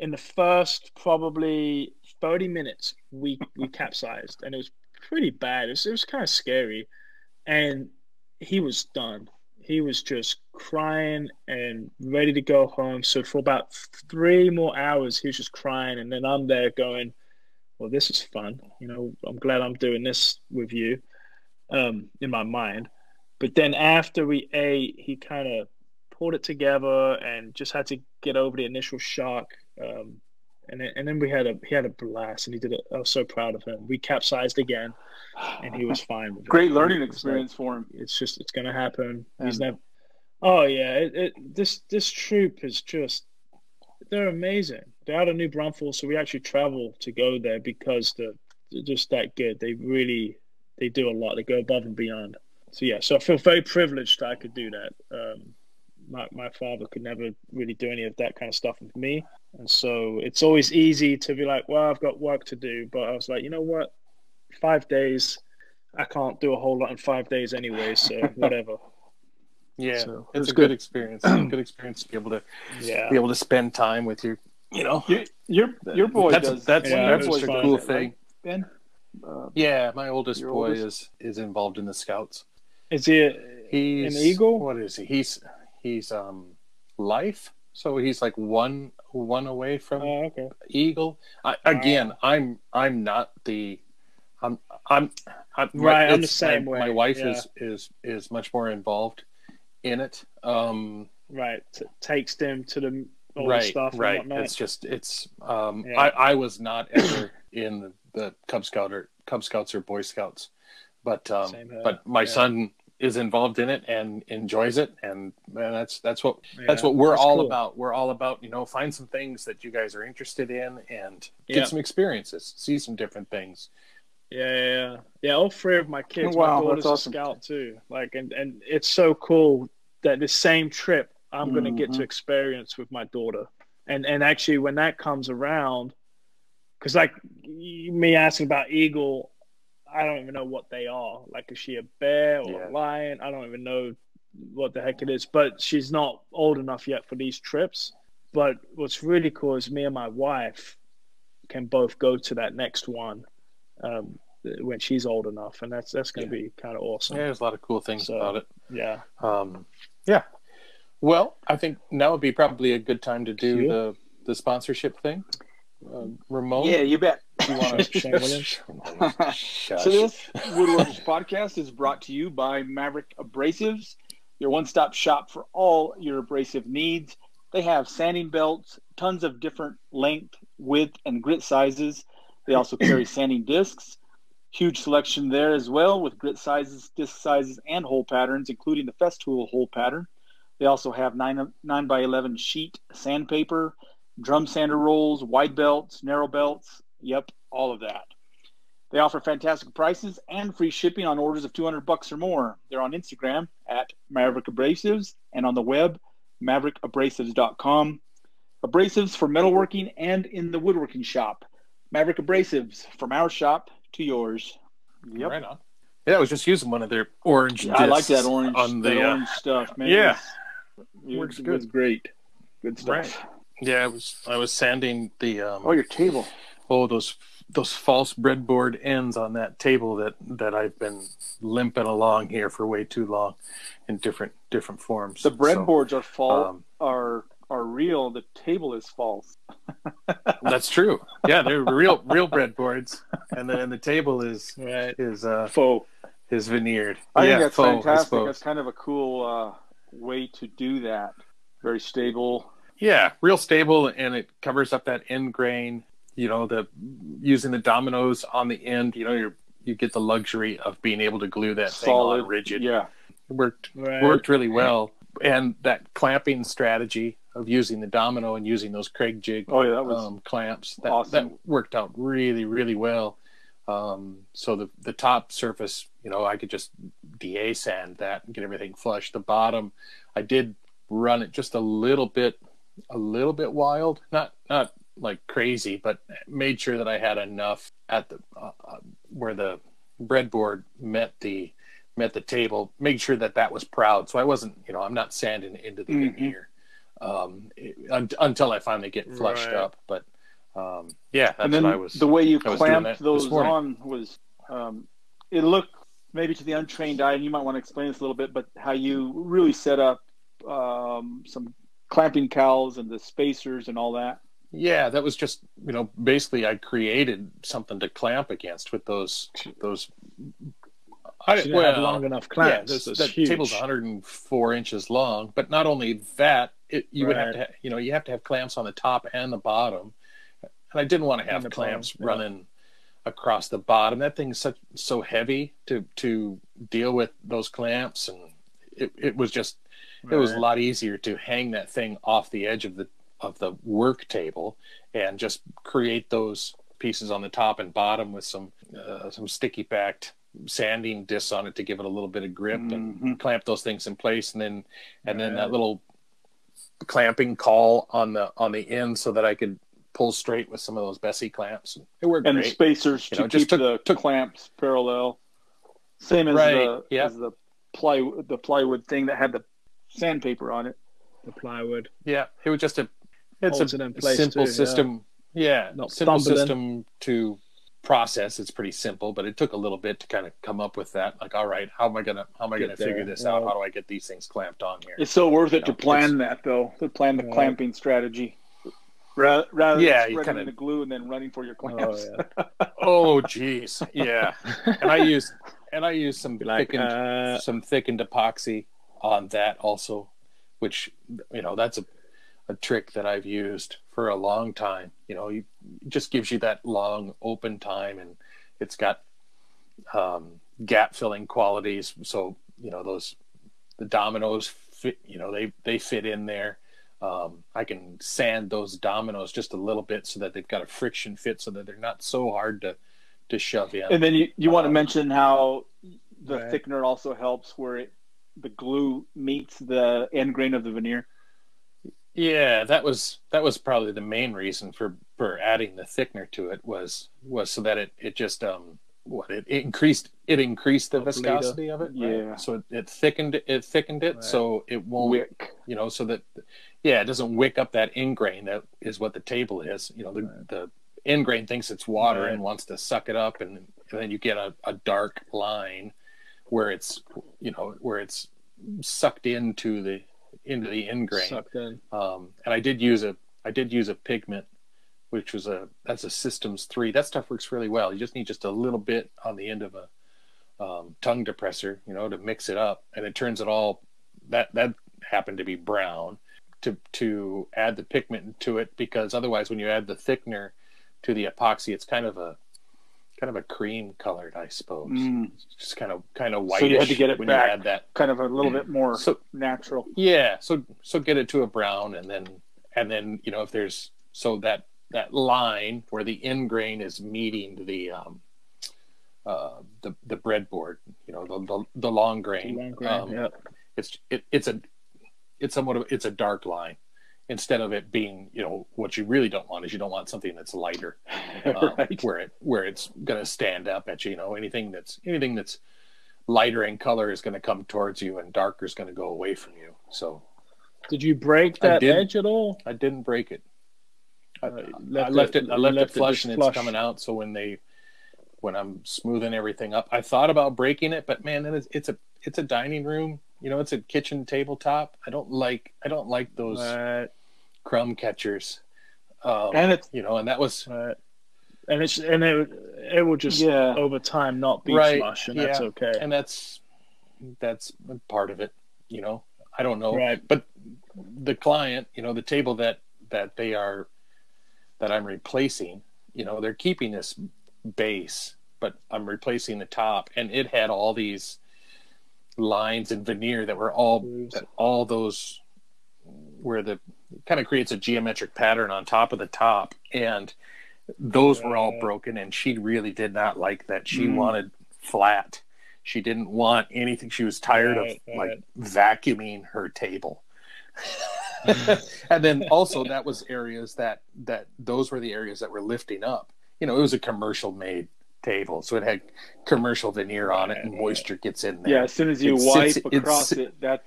in the first probably thirty minutes, we we capsized, and it was pretty bad. It was, it was kind of scary, and he was done. He was just crying and ready to go home. So for about three more hours, he was just crying, and then I'm there going, "Well, this is fun. You know, I'm glad I'm doing this with you." Um, in my mind, but then after we ate, he kind of pulled it together and just had to get over the initial shock. Um, and then, and then we had a he had a blast, and he did it. I was so proud of him. We capsized again, and he was fine. With Great it. learning experience like, for him. it's just it's gonna happen. He's never. Oh yeah, it, it this this troop is just they're amazing. They're out of New Braunfels, so we actually travel to go there because they're, they're just that good. They really they do a lot. They go above and beyond. So yeah, so I feel very privileged that I could do that. Um, my my father could never really do any of that kind of stuff with me, and so it's always easy to be like, well, I've got work to do. But I was like, you know what, five days. I can't do a whole lot in five days anyway, so whatever. Yeah, So, it's it's a good good. experience. a good experience to be able to Yeah. be able to spend time with your, you know. Your your, your boy that's does. that's Yeah, that's it a fun. cool Right, thing. Ben. Uh, Yeah, my oldest boy oldest? is is involved in the scouts. Is he a, He's an eagle? What is he? He's he's um life. So he's like one one away from Oh, okay. eagle. I, again, I'm I'm not the I'm I'm, I'm Right, I'm the same my, way, My wife yeah. is is is much more involved in it. Um, Right. Takes them to the all the right, stuff right. It's just it's. Um, Yeah. I I was not ever in the, the Cub Scout or Cub Scouts or Boy Scouts, but um, but my Yeah. son is involved in it and enjoys it, and man, that's that's what that's what we're that's all cool. about. We're all about you know find some things that you guys are interested in and get Yeah. some experiences, see some different things. Yeah, yeah, yeah. Yeah, all three of my kids. Wow, my daughter's that's awesome. a scout too. Like, and and it's so cool that the same trip I'm going to get to Mhm. experience with my daughter. And and actually, when that comes around, because like me asking about eagle, I don't even know what they are. Like, is she a bear or Yeah. a lion? I don't even know what the heck it is. But she's not old enough yet for these trips. But what's really cool is me and my wife can both go to that next one um, when she's old enough, and that's that's going to be kind of awesome. Yeah, there's a lot of cool things So- about it. Yeah, Um, yeah. Well, I think now would be probably a good time to do Cute. the the sponsorship thing. Uh, Ramon, yeah, you bet. you want Shane Williams. to? So this Woodworkers podcast is brought to you by Maverick Abrasives, your one-stop shop for all your abrasive needs. They have sanding belts, tons of different length, width, and grit sizes. They also carry sanding discs. Huge selection there as well with grit sizes, disc sizes, and hole patterns, including the Festool hole pattern. They also have 9, 9 by 11 sheet sandpaper, drum sander rolls, wide belts, narrow belts. Yep, all of that. They offer fantastic prices and free shipping on orders of 200 bucks or more. They're on Instagram at Maverick Abrasives and on the web, maverickabrasives.com. Abrasives for metalworking and in the woodworking shop. Maverick Abrasives from our shop to yours. Yep. Right on. Yeah, I was just using one of their orange. Yeah, I like discs that orange, on the. that uh, orange stuff, man. yeah. it Works good. It was great. Good stuff. Right. Yeah, I was I was sanding the um, Oh, your table. oh those those false breadboard ends on that table that that I've been limping along here for way too long, in different different forms. The So, breadboards are false. um, are are real. The table is false. that's true. Yeah, they're real real breadboards, and then the table is right. is uh Faux. is veneered. I yeah, think that's faux, fantastic. That's kind of a cool uh, way to do that. Very stable. Yeah, real stable, and it covers up that end grain. You know, the using the dominoes on the end. You know, you you get the luxury of being able to glue that solid. thing on rigid. Yeah. It worked Right. worked really well, and that clamping strategy of using the domino and using those Kreg jig Oh yeah, that was um, clamps that awesome. that worked out really really well. Um, so the the top surface, you know, I could just da sand that and get everything flush. The bottom, I did run it just a little bit, a little bit wild, not not like crazy, but made sure that I had enough at the uh, uh, where the breadboard met the met the table. Made sure that that was proud. So I wasn't, you know, I'm not sanding into the Mhm. veneer um, it- un- until I finally get flushed Right. up. But um, yeah, that's and then what I was. the way you I was doing that clamped those on was um, it looked maybe to the untrained eye, and you might want to explain this a little bit, but how you really set up um, some clamping cauls and the spacers and all that. Yeah, that was just you know basically I created something to clamp against with those those. I, didn't have long enough yeah, clamps. this, That's that huge. table's 104 inches long, but not only that, it, you would have to ha- you know you have to have clamps on the top and the bottom, and I didn't want to have clamps bottom, yeah. running across the bottom. That thing's such so heavy to to deal with those clamps, and it, it was just right. it was a lot easier to hang that thing off the edge of the of the work table and just create those pieces on the top and bottom with some uh, some sticky backed sanding discs on it to give it a little bit of grip mm-hmm. and clamp those things in place and then and right. then that little clamping caul on the on the end so that I could pull straight with some of those Bessey clamps. It worked and great. the spacers you to know, keep took, the took, clamps parallel. Same as right. the yep. as the plywood the plywood thing that had the sandpaper on it. The plywood. Yeah, it was just a it's a it simple too, system. Yeah, yeah not simple system to process. It's pretty simple, but it took a little bit to kind of come up with that. Like, all right, how am I gonna how am I gonna figure this out? How do I get these things clamped on here? It's so worth it know, to plan that though. To plan the clamping strategy. Rather, rather yeah, than spreading kinda... the glue and then running for your oh, clamps. Oh, yeah. oh geez, yeah. And I use and I use some like, thickened uh... some thickened epoxy on that also, which you know that's a a trick that I've used for a long time. You know, it just gives you that long open time, and it's got um, gap filling qualities. So you know those the dominoes fit. You know they they fit in there. Um, I can sand those dominoes just a little bit so that they've got a friction fit, so that they're not so hard to to shove in. And then you you um, want to mention how the thickener also helps where it the glue meets the end grain of the veneer. Yeah, that was that was probably the main reason for for adding the thickener to it was was so that it it just um what it, it increased it increased the viscosity of it. Right? Yeah. So it, it, thickened it thickened it right. so it won't wick. You know, so that yeah, it doesn't wick up that end grain that is what the table is. You know, the right. the end grain thinks it's water and wants to suck it up and, and then you get a, a dark line where it's you know where it's sucked into the into the end grain. Sucked in. Um, and I did use a I did use a pigment, which was a that's a Systems three. That stuff works really well. You just need just a little bit on the end of a um, tongue depressor, you know, to mix it up, and it turns it all. That that happened to be brown. To to add the pigment to it because otherwise, when you add the thickener to the epoxy, it's kind of a kind of a cream colored, I suppose. Mm. Just kind of kind of white. So you had to get it when back, you add that kind of a little bit more so, natural. Yeah, so so get it to a brown, and then and then you know if there's so that that line where the end grain is meeting the um, uh, the the breadboard, you know the the, the long grain. The long grain um, yeah. It's it, it's a it's somewhat of it's a dark line instead of it being you know what you really don't want is you don't want something that's lighter um, right. where it where it's going to stand up at you you know anything that's anything that's lighter in color is going to come towards you and darker is going to go away from you. So did you break that edge at all? I didn't break it. I, uh, left, I left it, it i left, left it flush it and flush. it's coming out. So when they when i'm smoothing everything up i thought about breaking it but man it's, it's a it's a dining room you know it's a kitchen tabletop. I don't like i don't like those crumb catchers. Um, and it's you know, and that was uh, and it's and it it will just yeah. over time not be right. and yeah. that's okay. And that's that's part of it. You know, I don't know, right. but the client, you know, the table that that they are that I'm replacing, you know, they're keeping this base, but I'm replacing the top, and it had all these lines and veneer that were all that all those where the kind of creates a geometric pattern on top of the top. And those were all broken and she really did not like that. She mm. wanted flat. She didn't want anything. She was tired right, of right. like vacuuming her table. And then also that was areas that that those were the areas that were lifting up. You know it was a commercial made table so it had commercial veneer on it and moisture gets in there. yeah as soon as you it wipe sits, across it that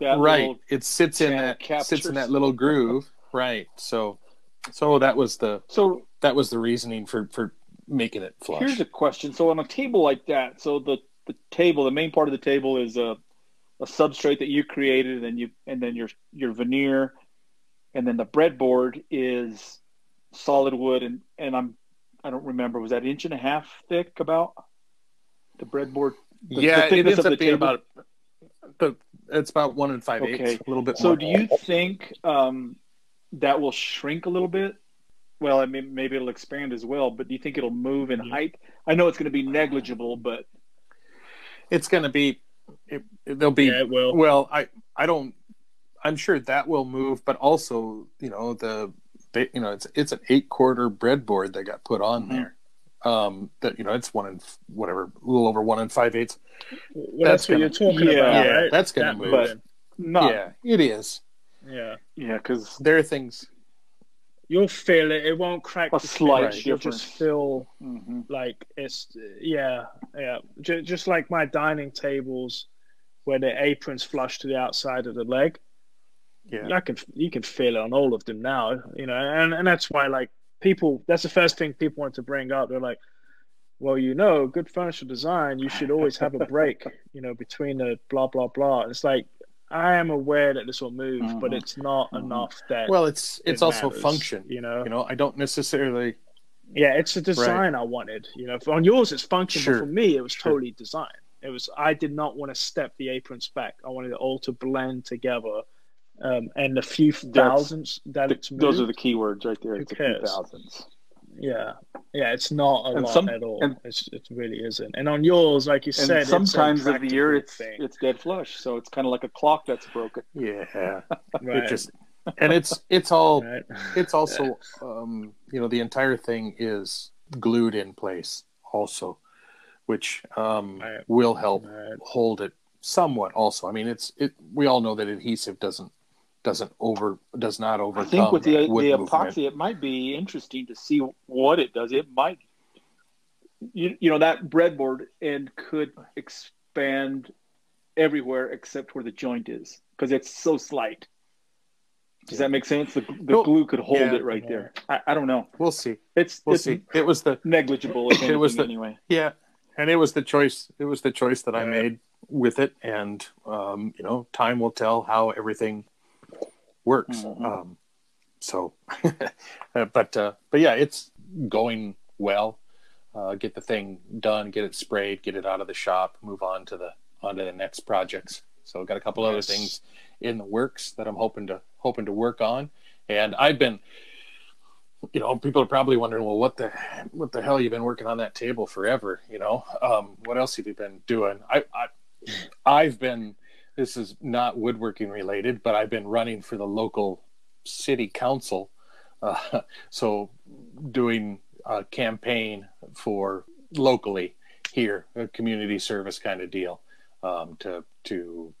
that right. it sits in that sits in that little groove. Right. So so that was the so that was the reasoning for for making it flush. Here's a question. So on a table like that so the the table the main part of the table is a a substrate that you created and then you and then your your veneer. And then the breadboard is solid wood and and i'm i don't remember. Was that inch and a half thick about? The breadboard the, yeah the it ends up being about the it's about one in five okay. eighths, a little bit. So, do you think um, that will shrink a little bit well, I mean, maybe it'll expand as well. But do you think it'll move in height? I know it's going to be negligible, but it's going to be. It, there'll be. Yeah, it will. Well, I I don't. I'm sure that will move, but also you know the they, you know it's it's an eight quarter breadboard that got put on Mhm. there. Um, that you know it's one and whatever, a little over one and five eighths. Well, that's, That's what you're talking yeah, about. yeah, right? that's gonna That move. moving. not. Yeah, it is. Yeah. Yeah, because There are things. You'll feel it. It won't crack. A slight finish. You'll just feel mm-hmm. like it's yeah, yeah. J- just like my dining tables, where the aprons flush to the outside of the leg. Yeah, I can you can feel it on all of them now, you know, and and that's why like people. That's the first thing people want to bring up. They're like, well, you know, good furniture design, you should always have a break, you know, between the blah blah blah. It's like I am aware that this will move, but Mhm. it's not Mhm. enough that well, it's it it's also matters, function. you know. You know, I don't necessarily. Yeah, it's a design I wanted. You know, on yours it's function, Sure, but for me it was sure. totally design. It was I did not want to step the aprons back. I wanted it all to blend together. Um, and a few thousands that it's moved, those are the keywords right there. Who It's a few thousands. yeah, yeah, it's not a And lot some- at all. and- it's, it really isn't. And on yours, like you And said, sometimes it's of the year, it's practical it's dead flush, so it's kind of like a clock that's broken. Yeah, right, it just and it's it's all right. it's also um, you know the entire thing is glued in place also which um, Right. will help Right. hold it somewhat also i mean it's it we all know that adhesive doesn't doesn't over does not I think with the the movement. epoxy, it might be interesting to see what it does. It might, you, you know, that breadboard end could expand everywhere except where the joint is because it's so slight. Does that make sense? The, the No, glue could hold yeah. it right there. I, I don't know. we'll see It's we'll it's see it was the negligible. If It was the- anyway. yeah and it was the choice it was the choice that i made with it and um, you know time will tell how everything works. Mhm. um, so but uh, but yeah it's going well. Uh, get the thing done get it sprayed get it out of the shop move on to the on to the next projects. So got a couple other things in the works that i'm hoping to hoping to work on. And i've been you know people are probably wondering well what the what the hell you've been working on that table forever you know? Um, what else have you been doing? I, I i've been this is not woodworking related but i've been running for the local city council uh, so doing a campaign for locally here a community service kind of deal um, to to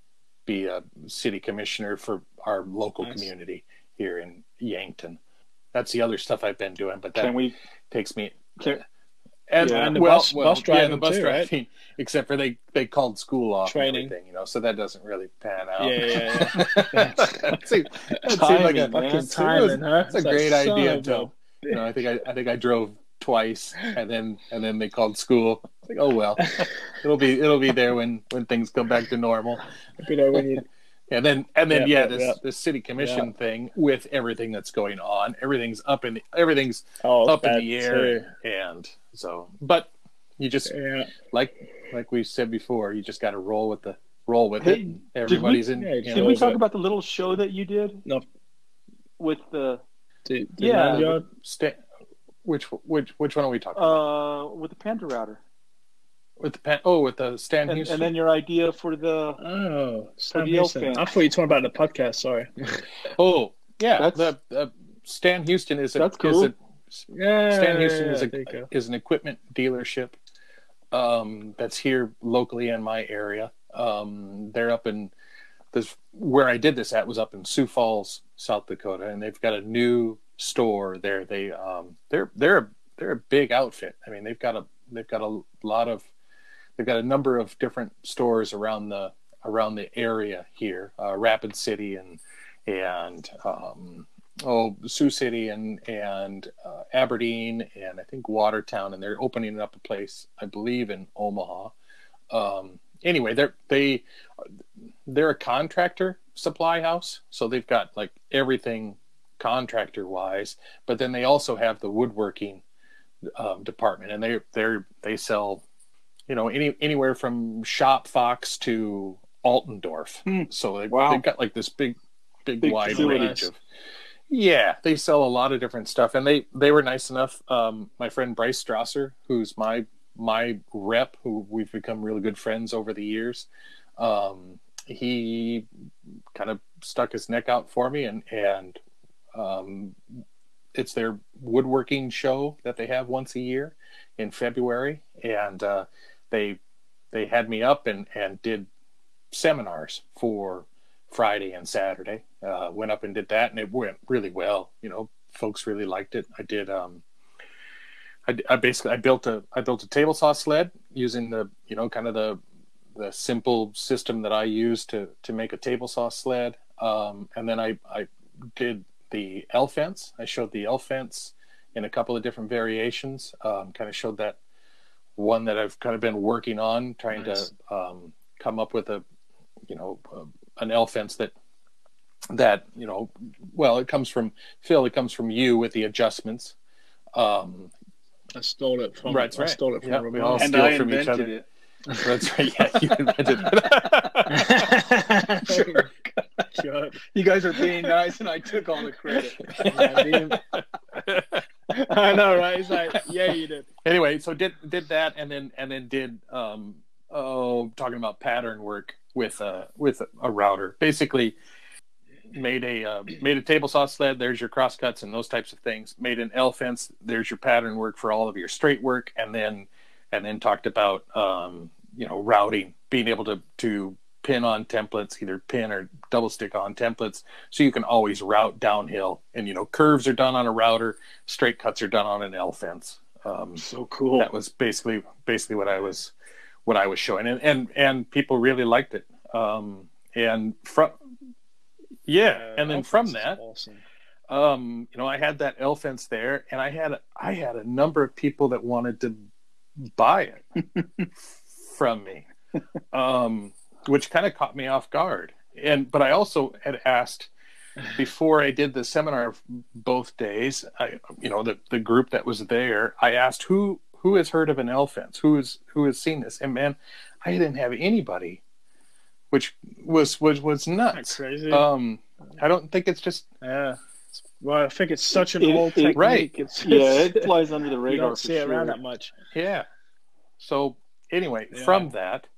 be a city commissioner for our local Nice. community here in yankton that's the other stuff i've been doing but that Can we? takes me Can, and, Yeah. And the well, bus- well, bus yeah, the bus too, right? driving, except for they they called school off Training. and everything, you know, so that doesn't really pan out. Yeah, yeah, yeah. that seemed, that seemed like a Timing, man. Fucking it was- timing, huh? It's a like, great idea of a- until you know. I think I, I think I drove twice, and then and then they called school. It's like, oh well, it'll be it'll be there when when things come back to normal. You know, when you And then and then Yeah, yeah, this this city commission thing with everything that's going on, everything's up in the, everything's oh, up in the air, too. and so but you just like like we said before, you just got to roll with the roll with Hey, it. Everybody's in. yeah, Did we talk it? about the little show that you did? No. With the the, the Yeah, sta- which which which one are we talking? uh with the PantoRouter, with the pen? Oh, with the Stan and, Houston. and then your idea for the Oh, Sam the Houston. I thought you were talking about the podcast. Sorry. oh, yeah. That's- the, the Stan Houston is a That's is cool. a Yeah, Stan Houston is yeah, there you a is an equipment dealership um, that's here locally in my area. Um, they're up in this where I did this at was up in Sioux Falls, South Dakota, and they've got a new store there. They um, they're they're a, they're a big outfit. I mean, they've got a they've got a lot of they've got a number of different stores around the around the area here, uh, Rapid City and and um, oh Sioux City and and uh, Aberdeen and I think Watertown, and they're opening up a place I believe in Omaha. Um, anyway, they're they they're a contractor supply house, so they've got like everything contractor wise, but then they also have the woodworking um, department, and they they they sell you know any anywhere from Shop Fox to Altendorf. Hmm. So they, Wow. they've got like this big big, Big wide range of Yeah, they sell a lot of different stuff, and they they were nice enough. Um, my friend Bryce Strasser, who's my my rep, who we've become really good friends over the years, um, he kind of stuck his neck out for me, and and um, it's their woodworking show that they have once a year in February, and uh, they they had me up and and did seminars for Friday and Saturday. Uh, went up and did that, and it went really well. You know, folks really liked it. I did. Um, I, I basically I built a I built a table saw sled using the you know kind of the the simple system that I use to to make a table saw sled. Um, and then I I did the L fence. I showed the L fence in a couple of different variations. Um, kind of showed that one that I've kind of been working on, trying nice. to um, come up with a you know uh, an L fence that that you know well it comes from Phil. It comes from you with the adjustments. Um, I stole it from. Right, I right. stole it from yep, we all and steal I from each other. it. That's right. Yeah, you invented it. Sure. You guys are being nice, and I took all the credit. I know, right? It's like, yeah, you did. anyway, so did did that, and then and then did um oh talking about pattern work with uh with a, router. Basically, made a uh, made a table saw sled. There's your cross cuts and those types of things. Made an L fence. There's your pattern work for all of your straight work, and then and then talked about um you know routing, being able to to pin on templates, either pin or double stick on templates, so you can always route downhill. And you know curves are done on a router, straight cuts are done on an L fence. Um, So cool. that was basically basically what I was what I was showing, and and and people really liked it. Um, and from yeah, and then from that, awesome. um, you know, I had that L fence there, and I had I had a number of people that wanted to buy it from me, um, which kind of caught me off guard. And but I also had asked before I did the seminar both days. I, you know, the the group that was there, I asked who who has heard of an L fence, who is who has seen this, and man, I didn't have anybody, which was was was Isn't nuts. crazy? Um, I don't think it's just yeah. Well, I think it's such an It- old it- technique. right. It's, yeah, it's- it flies under the radar. you radar. don't for see it around that much. Yeah. So anyway, Yeah. from that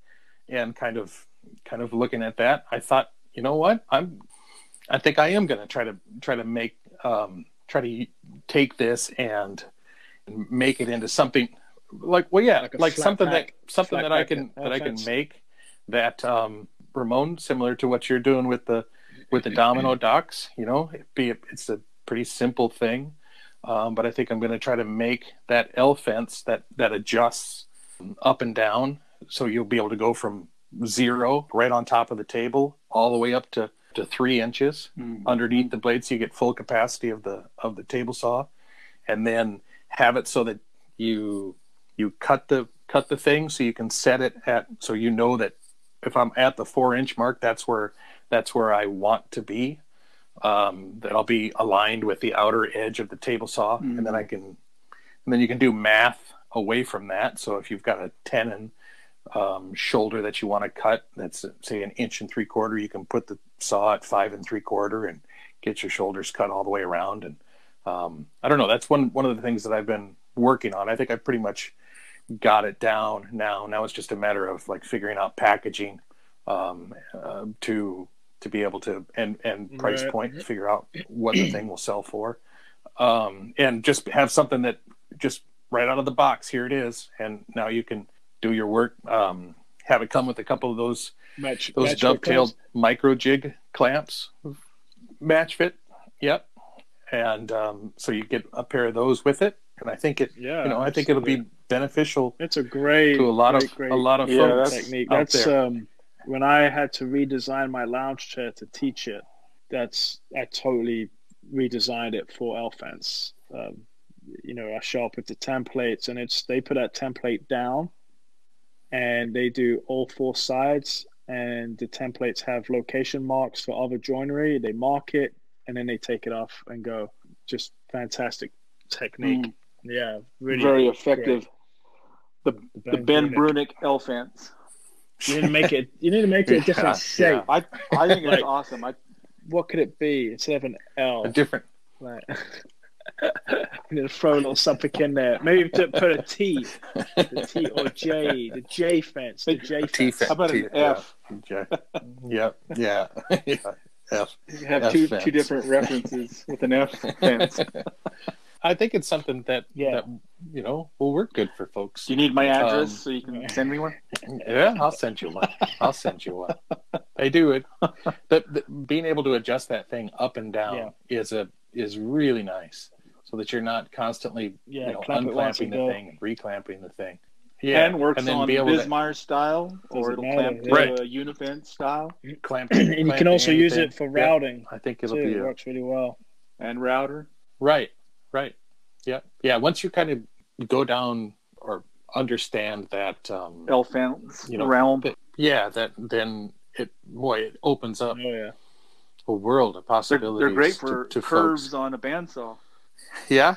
and kind of kind of looking at that, I thought, you know what? I'm I think I am going to try to try to make um try to take this and make it into something like well yeah, Like like, something pack- that something that I can that I can make that um Ramon similar to what you're doing with the with the domino docks, you know, it be it's a pretty simple thing. Um, but I think I'm going to try to make that L fence that that adjusts up and down, so you'll be able to go from zero right on top of the table all the way up to, to three inches Mm. underneath the blade, so you get full capacity of the of the table saw, and then have it so that you you cut the cut the thing so you can set it at so you know that if I'm at the four inch mark, that's where that's where I want to be um, that I'll be aligned with the outer edge of the table saw, and then I can, and then you can do math away from that. So if you've got a tenon um, shoulder that you want to cut, that's say an inch and three quarter, you can put the saw at five and three quarter and get your shoulders cut all the way around. And um, I don't know, that's one one of the things that I've been working on. I think I pretty much got it down now. Now it's just a matter of like figuring out packaging um, uh, to to be able to and and price Right. point figure out what the thing will sell for um, and just have something that just right out of the box here it is and now you can do your work um, have it come with a couple of those Match, those match dovetailed Microjig clamps MatchFit yep and um, so you get a pair of those with it and i think it Yeah, you know i think it'll be beneficial It's a great to a lot great, of great a lot of Yeah, folks that's- technique. out That's there. um when I had to redesign my lounge chair to teach it. That's I totally redesigned it for L fence. Um, you know, I show up with the templates, and it's they put that template down, and they do all four sides, and the templates have location marks for other joinery. They mark it, and then they take it off and go. Just fantastic technique. Mm. Yeah, really Very great. effective. The, the Ben Brungardt L fence. You need to make it. You need to make it a Yeah, different shape. yeah. I I think it's Like- awesome. I What could it be instead of an L? a different Like, you know, throw a little something in there. Maybe to put a T, the T or J, the J fence, the J fence. How about an T- F? Yeah. Yeah. Yeah. yeah. F. You have F two fence. two different references with an F fence. I think it's something that Yeah. that you know will work good for folks. Do you need my address Um, so you can send me one? Yeah, I'll send you one. I'll send you one. They do it. But the, being able to adjust that thing up and down is a is really nice, so that you're not constantly Yeah, you know, clamp it once unclamping the go. thing and reclamping the thing. Yeah, and works then on be able to style, or Doesn't it'll clamp to Right. a Unifence style clamp. and you can clamping also use it for Yeah, routing I think it'll be It works really well. and router. right, right. Yeah, yeah. Once you kind of go down or understand that, um, L fence You know, realm. but- yeah, that then it boy it opens up Oh yeah. a world of They're, possibilities. they're great to- for to, curves folks. on a bandsaw. Yeah,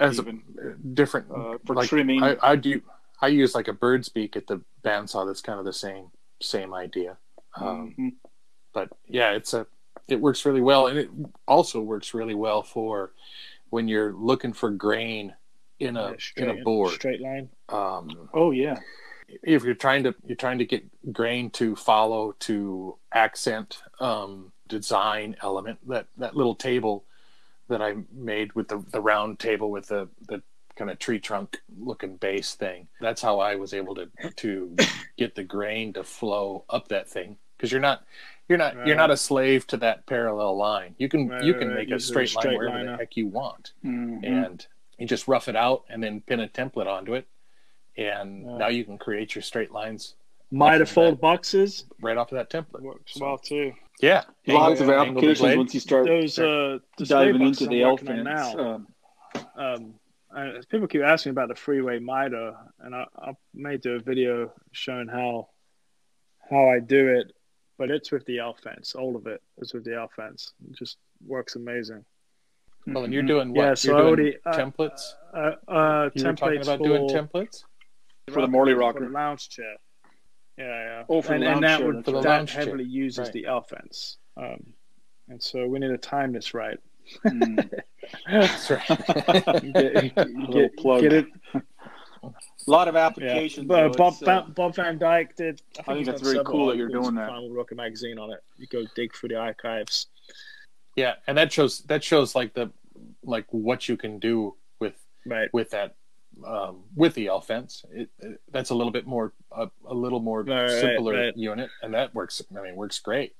as Even. a different Uh, for like, trimming. I, I do. I use like a bird's beak at the bandsaw. That's kind of the same same idea. Um, Mhm. but yeah, it's a it works really well, and it also works really well for when you're looking for grain in a Yeah, in straight, a board. straight line. Um, Oh yeah. if you're trying to you're trying to get grain to follow to accent um, design element that that little table that I made with the the round table with the the kind of tree trunk looking base thing. That's how I was able to to get the grain to flow up that thing because you're not you're not you're not a slave to that parallel line. You can Right, you can right. make a Use a straight line straight wherever the heck you want Mhm. and you just rough it out and then pin a template onto it and now you can create your straight lines Mitre of fold boxes right off of that template works So, well too. yeah Lots of Angle- angle applications once you start Those uh, diving into I'm the L fence. now. Um, um, I, people keep asking about the three-way miter, and I, I may do a video showing how how I do it, but it's with the L fence. All of it is with the L fence. It just works amazing. well and you're doing what Yeah, so you're I doing already- uh, templates Uh, uh, you were talking about for, doing templates For the Morley for rocker. the lounge chair. Yeah, yeah. For and, and that chair, would that's For the that lounge chair, heavily uses right. the L fence. Um, and so we need to time this right. mm. that's right Get, Little get, plug. get it A lot of Yeah, applications. but though. Bob, uh, Van, Bob Van Dyke did. I think, think that's very cool that you're doing in that. Final Rocket magazine on it. You go dig through the archives. yeah and that shows that shows like the like what you can do with Right. with that um, with the L fence it, it, that's a little bit more a, a little more Right, simpler right. unit and that works i mean works great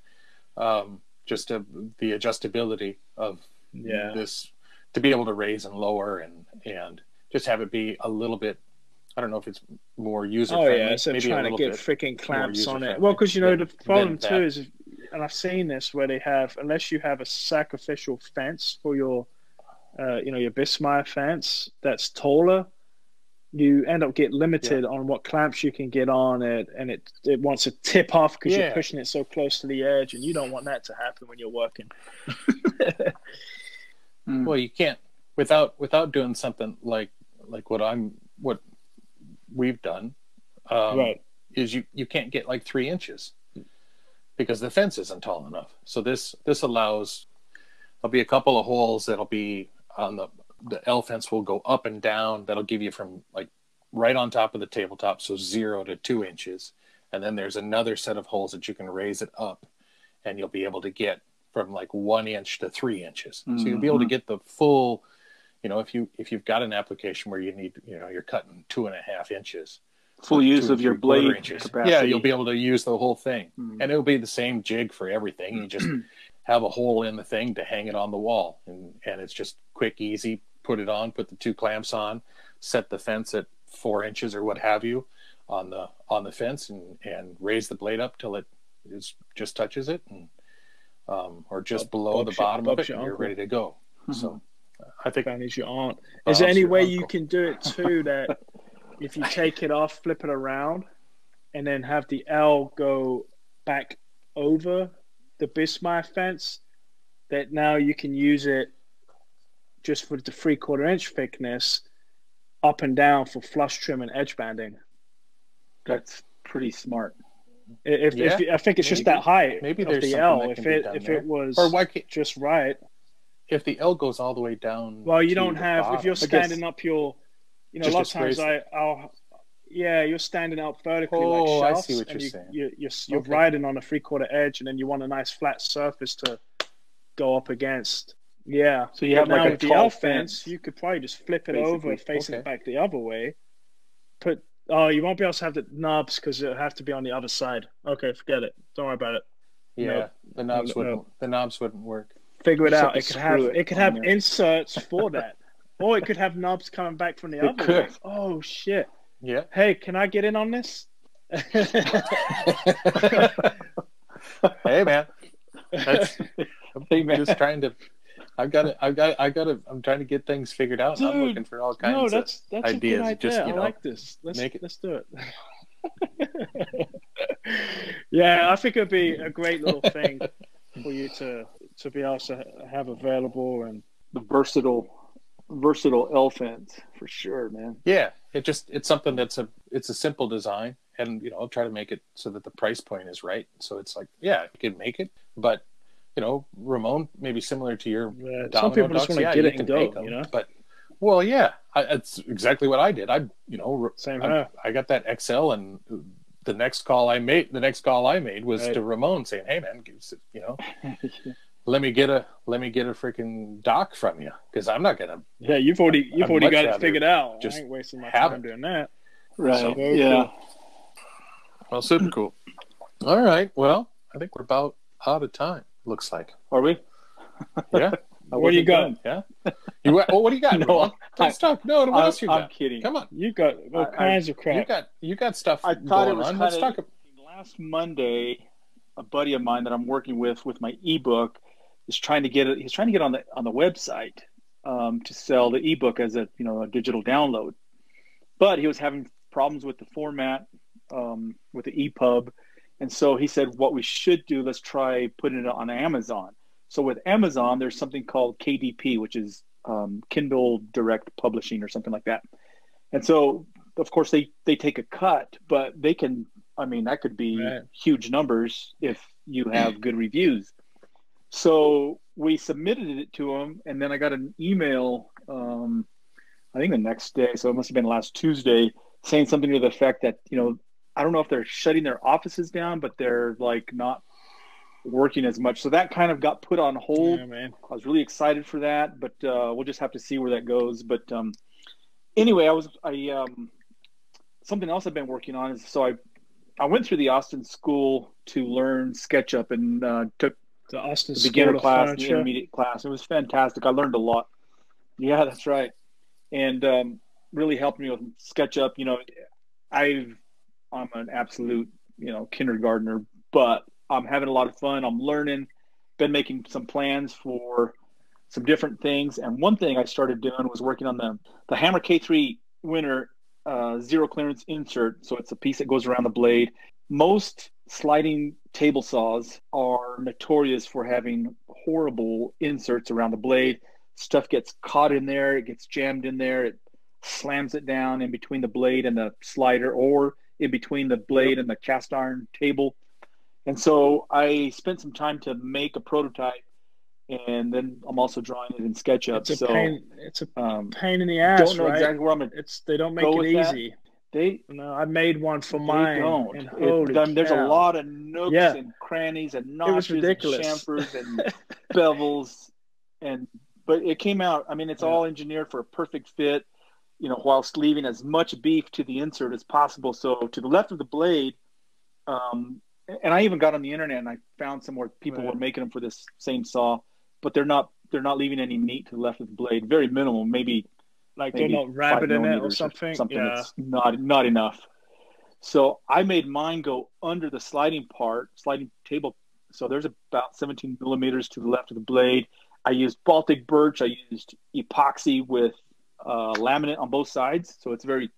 um, just to, the adjustability of Yeah. this to be able to raise and lower and and just have it be a little bit i don't know if it's more user Oh yeah, so maybe trying to get freaking clamps on it. Well, because you know than- the problem too that. is, and I've seen this where they have unless you have a sacrificial fence for your, uh, you know, your Biesemeyer fence that's taller, you end up getting limited on what clamps you can get on it, and it it wants to tip off because you're pushing it so close to the edge, and you don't want that to happen when you're working. mm. well you can't without without doing something like like what i'm what we've done um, right. is you you can't get like three inches because the fence isn't tall enough so this this allows there'll be a couple of holes that'll be on the the l fence will go up and down that'll give you from like right on top of the tabletop so zero to two inches and then there's another set of holes that you can raise it up and you'll be able to get from like one inch to three inches so you'll be able to Mhm. get the full you know if you if you've got an application where you need you know you're cutting two and a half inches Full use of your blade inches. capacity. Yeah, you'll be able to use the whole thing, Mm. and it'll be the same jig for everything. You just have a hole in the thing to hang it on the wall, and and it's just quick, easy. Put it on, put the two clamps on, set the fence at four inches or what have you on the on the fence, and and raise the blade up till it is just touches it, and um, or just Bob- below the bottom of it, your and you're ready to go. So I think Fanny's your aunt. Is there any way you can do it too that if you take it off, flip it around, and then have the L go back over the Biesemeyer fence, that now you can use it just for the three quarter inch thickness up and down for flush trim and edge banding. That's pretty smart. If, if, Yeah, I think it's just that height Maybe of there's the something L. that If can be it done if there. it was or why can't just right, if the L goes all the way down. Well, you don't have bottom, if you're standing up your, you know, a lot of times I, I'll, yeah, you're standing up vertically oh, like shelves, I see what and you're you, saying. You, you're, you're Okay. riding on a three quarter edge, and then you want a nice flat surface to go up against. Yeah. So you But have now like a with the tall L fence, fence. you could probably just flip it over, basically. facing Okay. it back the other way. Put oh, you won't be able to have the knobs because it'll have to be on the other side. Okay, forget it. Don't worry about it. Yeah, No. the knobs No, no. wouldn't. The knobs wouldn't work. Figure it Just out. It could have it it could have there. inserts for that, or it could have knobs coming back from the It other could. way. Oh shit! Yeah. Hey, can I get in on this? hey man, that's I'm Hey, man. just trying to. I've got to. I've got. I got to. I'm trying to get things figured out. and I'm looking for all kinds no, of. that's that's ideas. a good idea. Just, you know, I like this. Let's make it- let's do it. yeah, I think it'd be a great little thing for you to to be able to have available and The versatile, versatile L fence for sure, man. Yeah, it just it's something that's a it's a simple design, and you know I'll try to make it so that the price point is right. So it's like, yeah, you can make it, but you know, Ramon, maybe similar to your Yeah, some domino people just wanna yeah, get you it and go, make 'em, you know? But well, yeah, I, that's exactly what I did. I you know same I. I got that XL, and the next call I made, the next call I made was Right. to Ramon saying, "Hey man, you know, let me get a let me get a freaking doc from you because I'm not gonna Yeah, you've already you've I'd already got it figured out. just I ain't wasting my time it. doing that. right. So yeah. cool. Well, super cool. All right. Well, I think we're about out of time. Looks like. Are we? Yeah. I What do you wasn't got? done. Yeah. You. wa- Oh, what do you got? No, Ramon? I- Let's talk. No, what I'm, else you I'm got? kidding. Come on. You got all I- I- kinds of You crap. got you got stuff I thought going it was on. kind Let's of talk. ab- last Monday. A buddy of mine that I'm working with with my ebook is trying to get it. He's trying to get on the on the website um, to sell the ebook as a you know a digital download, but he was having problems with the format um, with the EPUB, and so he said what we should do. Let's try putting it on Amazon. So with Amazon, there's something called KDP, which is um, Kindle Direct Publishing or something like that. And so, of course, they they take a cut, but they can. I mean, that could be Right. huge numbers if you have good reviews. So we submitted it to them, and then I got an email. Um, I think the next day, so it must have been last Tuesday, saying something to the effect that you know, I don't know if they're shutting their offices down, but they're like not working as much. So that kind of got put on hold. Yeah. I was really excited for that, but uh, we'll just have to see where that goes. But um, anyway, I was I um, something else I've been working on is so I I went through the Austin school to learn SketchUp and uh, took The Austin the beginner class, the intermediate class. It was fantastic. I learned a lot. Yeah, that's right, and um, really helped me with SketchUp. You know, I've I'm an absolute you know kindergartner, but I'm having a lot of fun. I'm learning. Been making some plans for some different things, and one thing I started doing was working on the the Hammer K3 Winner uh, zero clearance insert. So it's a piece that goes around the blade. Most sliding table saws are notorious for having horrible inserts around the blade. Stuff gets caught in there, it gets jammed in there, it slams it down in between the blade and the slider or in between the blade and the cast iron table. And so I spent some time to make a prototype and then I'm also drawing it in SketchUp. It's a so pain. It's a um, pain in the ass, don't know right? exactly where I'm gonna It's they don't make it with that. easy. they No, I made one for They mine. don't. And It- holy I mean, there's a lot of nooks Yeah. and crannies and notches and chamfers and bevels, and but it came out. I mean, it's Yeah. all engineered for a perfect fit. You know, whilst leaving as much beef to the insert as possible. So to the left of the blade, um, and I even got on the internet and I found some where people Right. were making them for this same saw, but they're not. They're not leaving any meat to the left of the blade. Very minimal, maybe like maybe they're not rabbit in it or something. something yeah. that's not not enough. So I made mine go under the sliding part, sliding table. So there's about 17 millimeters to the left of the blade. I used Baltic birch. I used epoxy with uh, laminate on both sides, so it's very,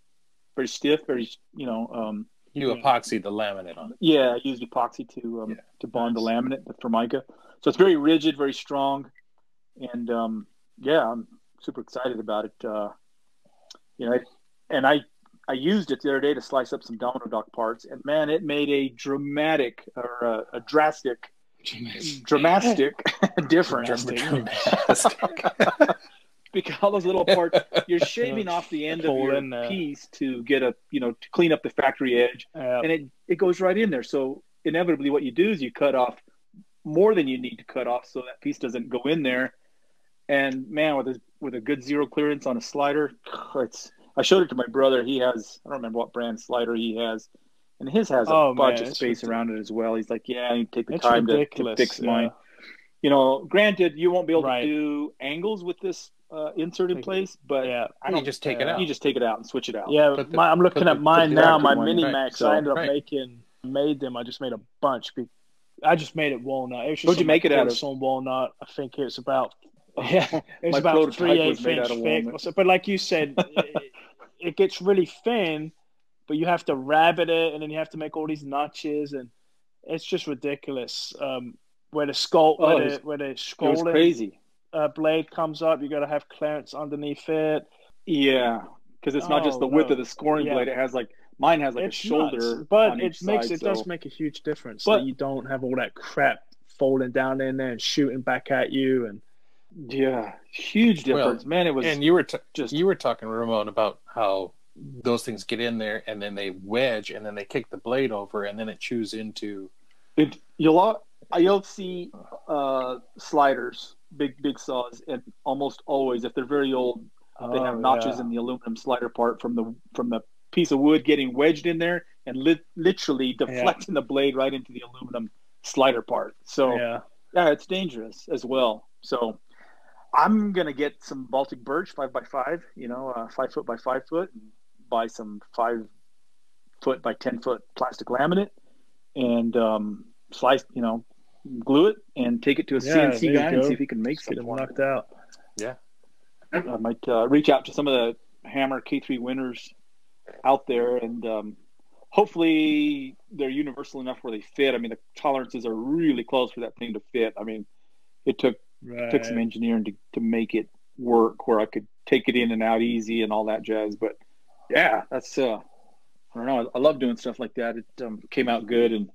very stiff. Very, you know, um, You epoxy the laminate on it. yeah. I used epoxy to um, Yeah. to bond Nice. the laminate, the formica. So it's very rigid, very strong, and um, yeah, I'm super excited about it. Uh, you know, and I I used it the other day to slice up some domino dock parts, and man, it made a dramatic or a, a drastic dramatic difference. because all those little parts, you're shaving off the end of your piece to get a, you know, to clean up the factory edge, Yep. and it it goes right in there. So inevitably, what you do is you cut off more than you need to cut off, so that piece doesn't go in there. And man, with a with a good zero clearance on a slider, it's. I showed it to my brother. He has I don't remember what brand slider he has, and his has a Oh, bunch man, of space around it as well. He's like, yeah, I need to take the time to, to fix yeah. mine. You know, granted, you won't be able Right. to do angles with this uh, insert in place, but Yeah. I you just take it out. you just take it out and switch it out. Yeah, the- my, I'm looking at the- mine now. My one in. mini Right, max. so- I ended up right. making made them. I just made a bunch. I just made it walnut. It What'd you make it out of? Some walnut. I think it's about yeah, it's about prototype three was eighth inch thick. So- But like you said, it, it gets really thin. But you have to rabbit it, and then you have to make all these notches, and it's just ridiculous. Um, where the skull, Oh, where, it the, was- where the It was scrolling crazy. Uh, blade comes up, you got to have clearance underneath it. Yeah, because it's not just Oh, the width no. of the scoring Yeah. blade. It has like mine has like it's a shoulder, nuts. but on it each makes side, it so- does make a huge difference But- that you don't have all that crap folding down in there and shooting back at you and Yeah, huge Well, difference, man. It was and you were t- just you were talking Ramon about how those things get in there and then they wedge and then they kick the blade over and then it chews into It, you'll al- you'll see uh, sliders, big big saws, and almost always, if they're very old, they have Oh, notches yeah. in the aluminum slider part from the from the piece of wood getting wedged in there and lit, literally deflecting the blade right into the aluminum slider part. So yeah. yeah. it's dangerous as well. So I'm gonna get some Baltic birch five by five, you know, uh, five foot by five foot, and buy some five foot by ten foot plastic laminate, and um, slice, you know, glue it and take it to a Yeah, CNC guy and see if he can make Just get them something. knocked out. Yeah. I might uh, reach out to some of the Hammer K3 winners out there, and um, hopefully they're universal enough where they fit. I mean, the tolerances are really close for that thing to fit. I mean, it took Right. took some engineering to, to make it work where I could take it in and out easy and all that jazz. But yeah, that's uh, I don't know. I, I love doing stuff like that. It um, came out good, and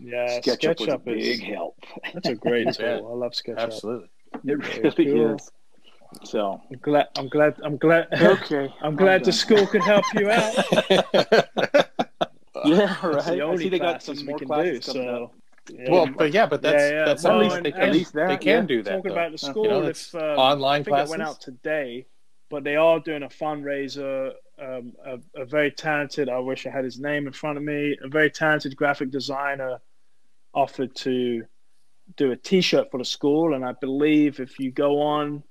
yeah, SketchUp, was a big is help. that's a great tool. Yeah. I love SketchUp. absolutely. It really cool. is. So I'm glad. I'm glad. I'm glad. okay, I'm glad the school could help you out. Yeah, right. That's the I see they got some we more can classes do. coming So, up. yeah. well, but yeah, but that's Yeah, yeah. that's Well, at least they, and- at least that, they can yeah. do that. talking though. about the school, You know, if um, online I think classes. it went out today, but they are doing a fundraiser. Um, a, a very talented, I wish I had his name in front of me. A very talented graphic designer offered to do a T-shirt for the school, and I believe if you go on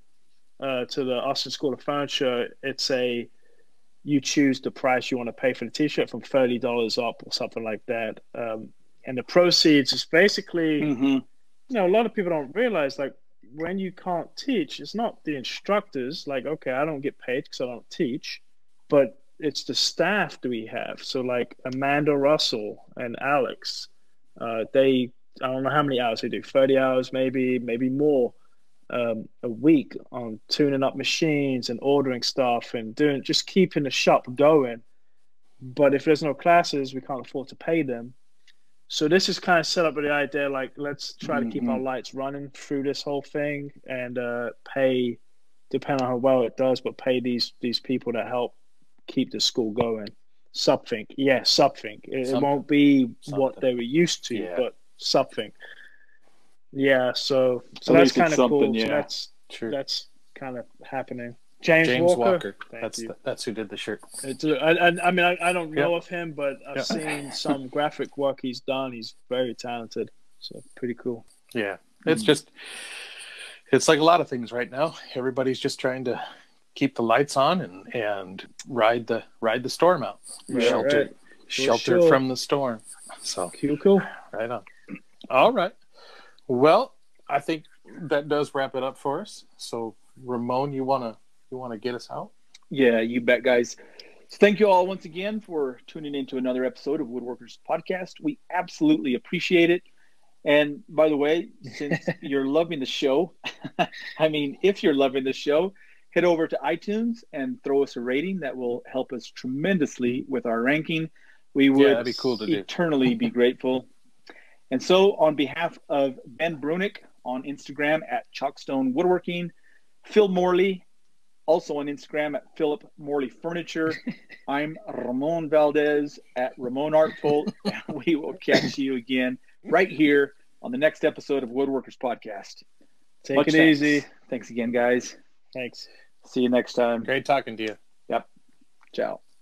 uh, to the Austin School of Furniture, it's a you choose the price you want to pay for the T-shirt from thirty dollars up or something like that. Um, and the proceeds is basically Mhm. you know, a lot of people don't realize like when you can't teach, it's not the instructors. Like, okay, I don't get paid because I don't teach, but it's the staff that we have. So, like Amanda Russell and Alex, uh, they I don't know how many hours they do, thirty hours maybe, maybe more, um, a week on tuning up machines and ordering stuff and doing just keeping the shop going. But if there's no classes, we can't afford to pay them. So this is kind of set up with the idea like let's try to keep our lights running through this whole thing and uh, pay, depending on how well it does, but pay these these people that help keep the school going. Something, yeah, something. It, it won't be what they were used to, Yeah. but something. Yeah, so so At that's kind of cool. something, So yeah. that's True. that's kind of happening. James, James Walker. Walker. Thank That's you. the, that's who did the shirt. It's, I, I, I mean, I, I don't know Yeah. of him, but I've Yeah. seen some graphic work he's done. He's very talented. So pretty cool. Yeah, it's Mm. just it's like a lot of things right now. Everybody's just trying to keep the lights on and and ride the ride the storm out, Right, shelter right. shelter sure. from the storm. So Cool, cool. right on. All right. Well, I think that does wrap it up for us. So Ramon, you wanna you wanna get us out? Yeah, you bet, guys. So thank you all once again for tuning in to another episode of Woodworkers Podcast. We absolutely appreciate it. And by the way, since you're loving the show, I mean, if you're loving the show, head over to iTunes and throw us a rating. That will help us tremendously with our ranking. We would that'd be cool to eternally be grateful. And so, on behalf of Ben Brungardt on Instagram at Chalkstone Woodworking, Phil Morley, also on Instagram at Philip Morley Furniture, I'm Ramon Valdez at Ramon Artful. and we will catch you again right here on the next episode of Woodworkers Podcast. Take Much it thanks. easy. Thanks again, guys. Thanks. See you next time. Great talking to you. Yep. Ciao.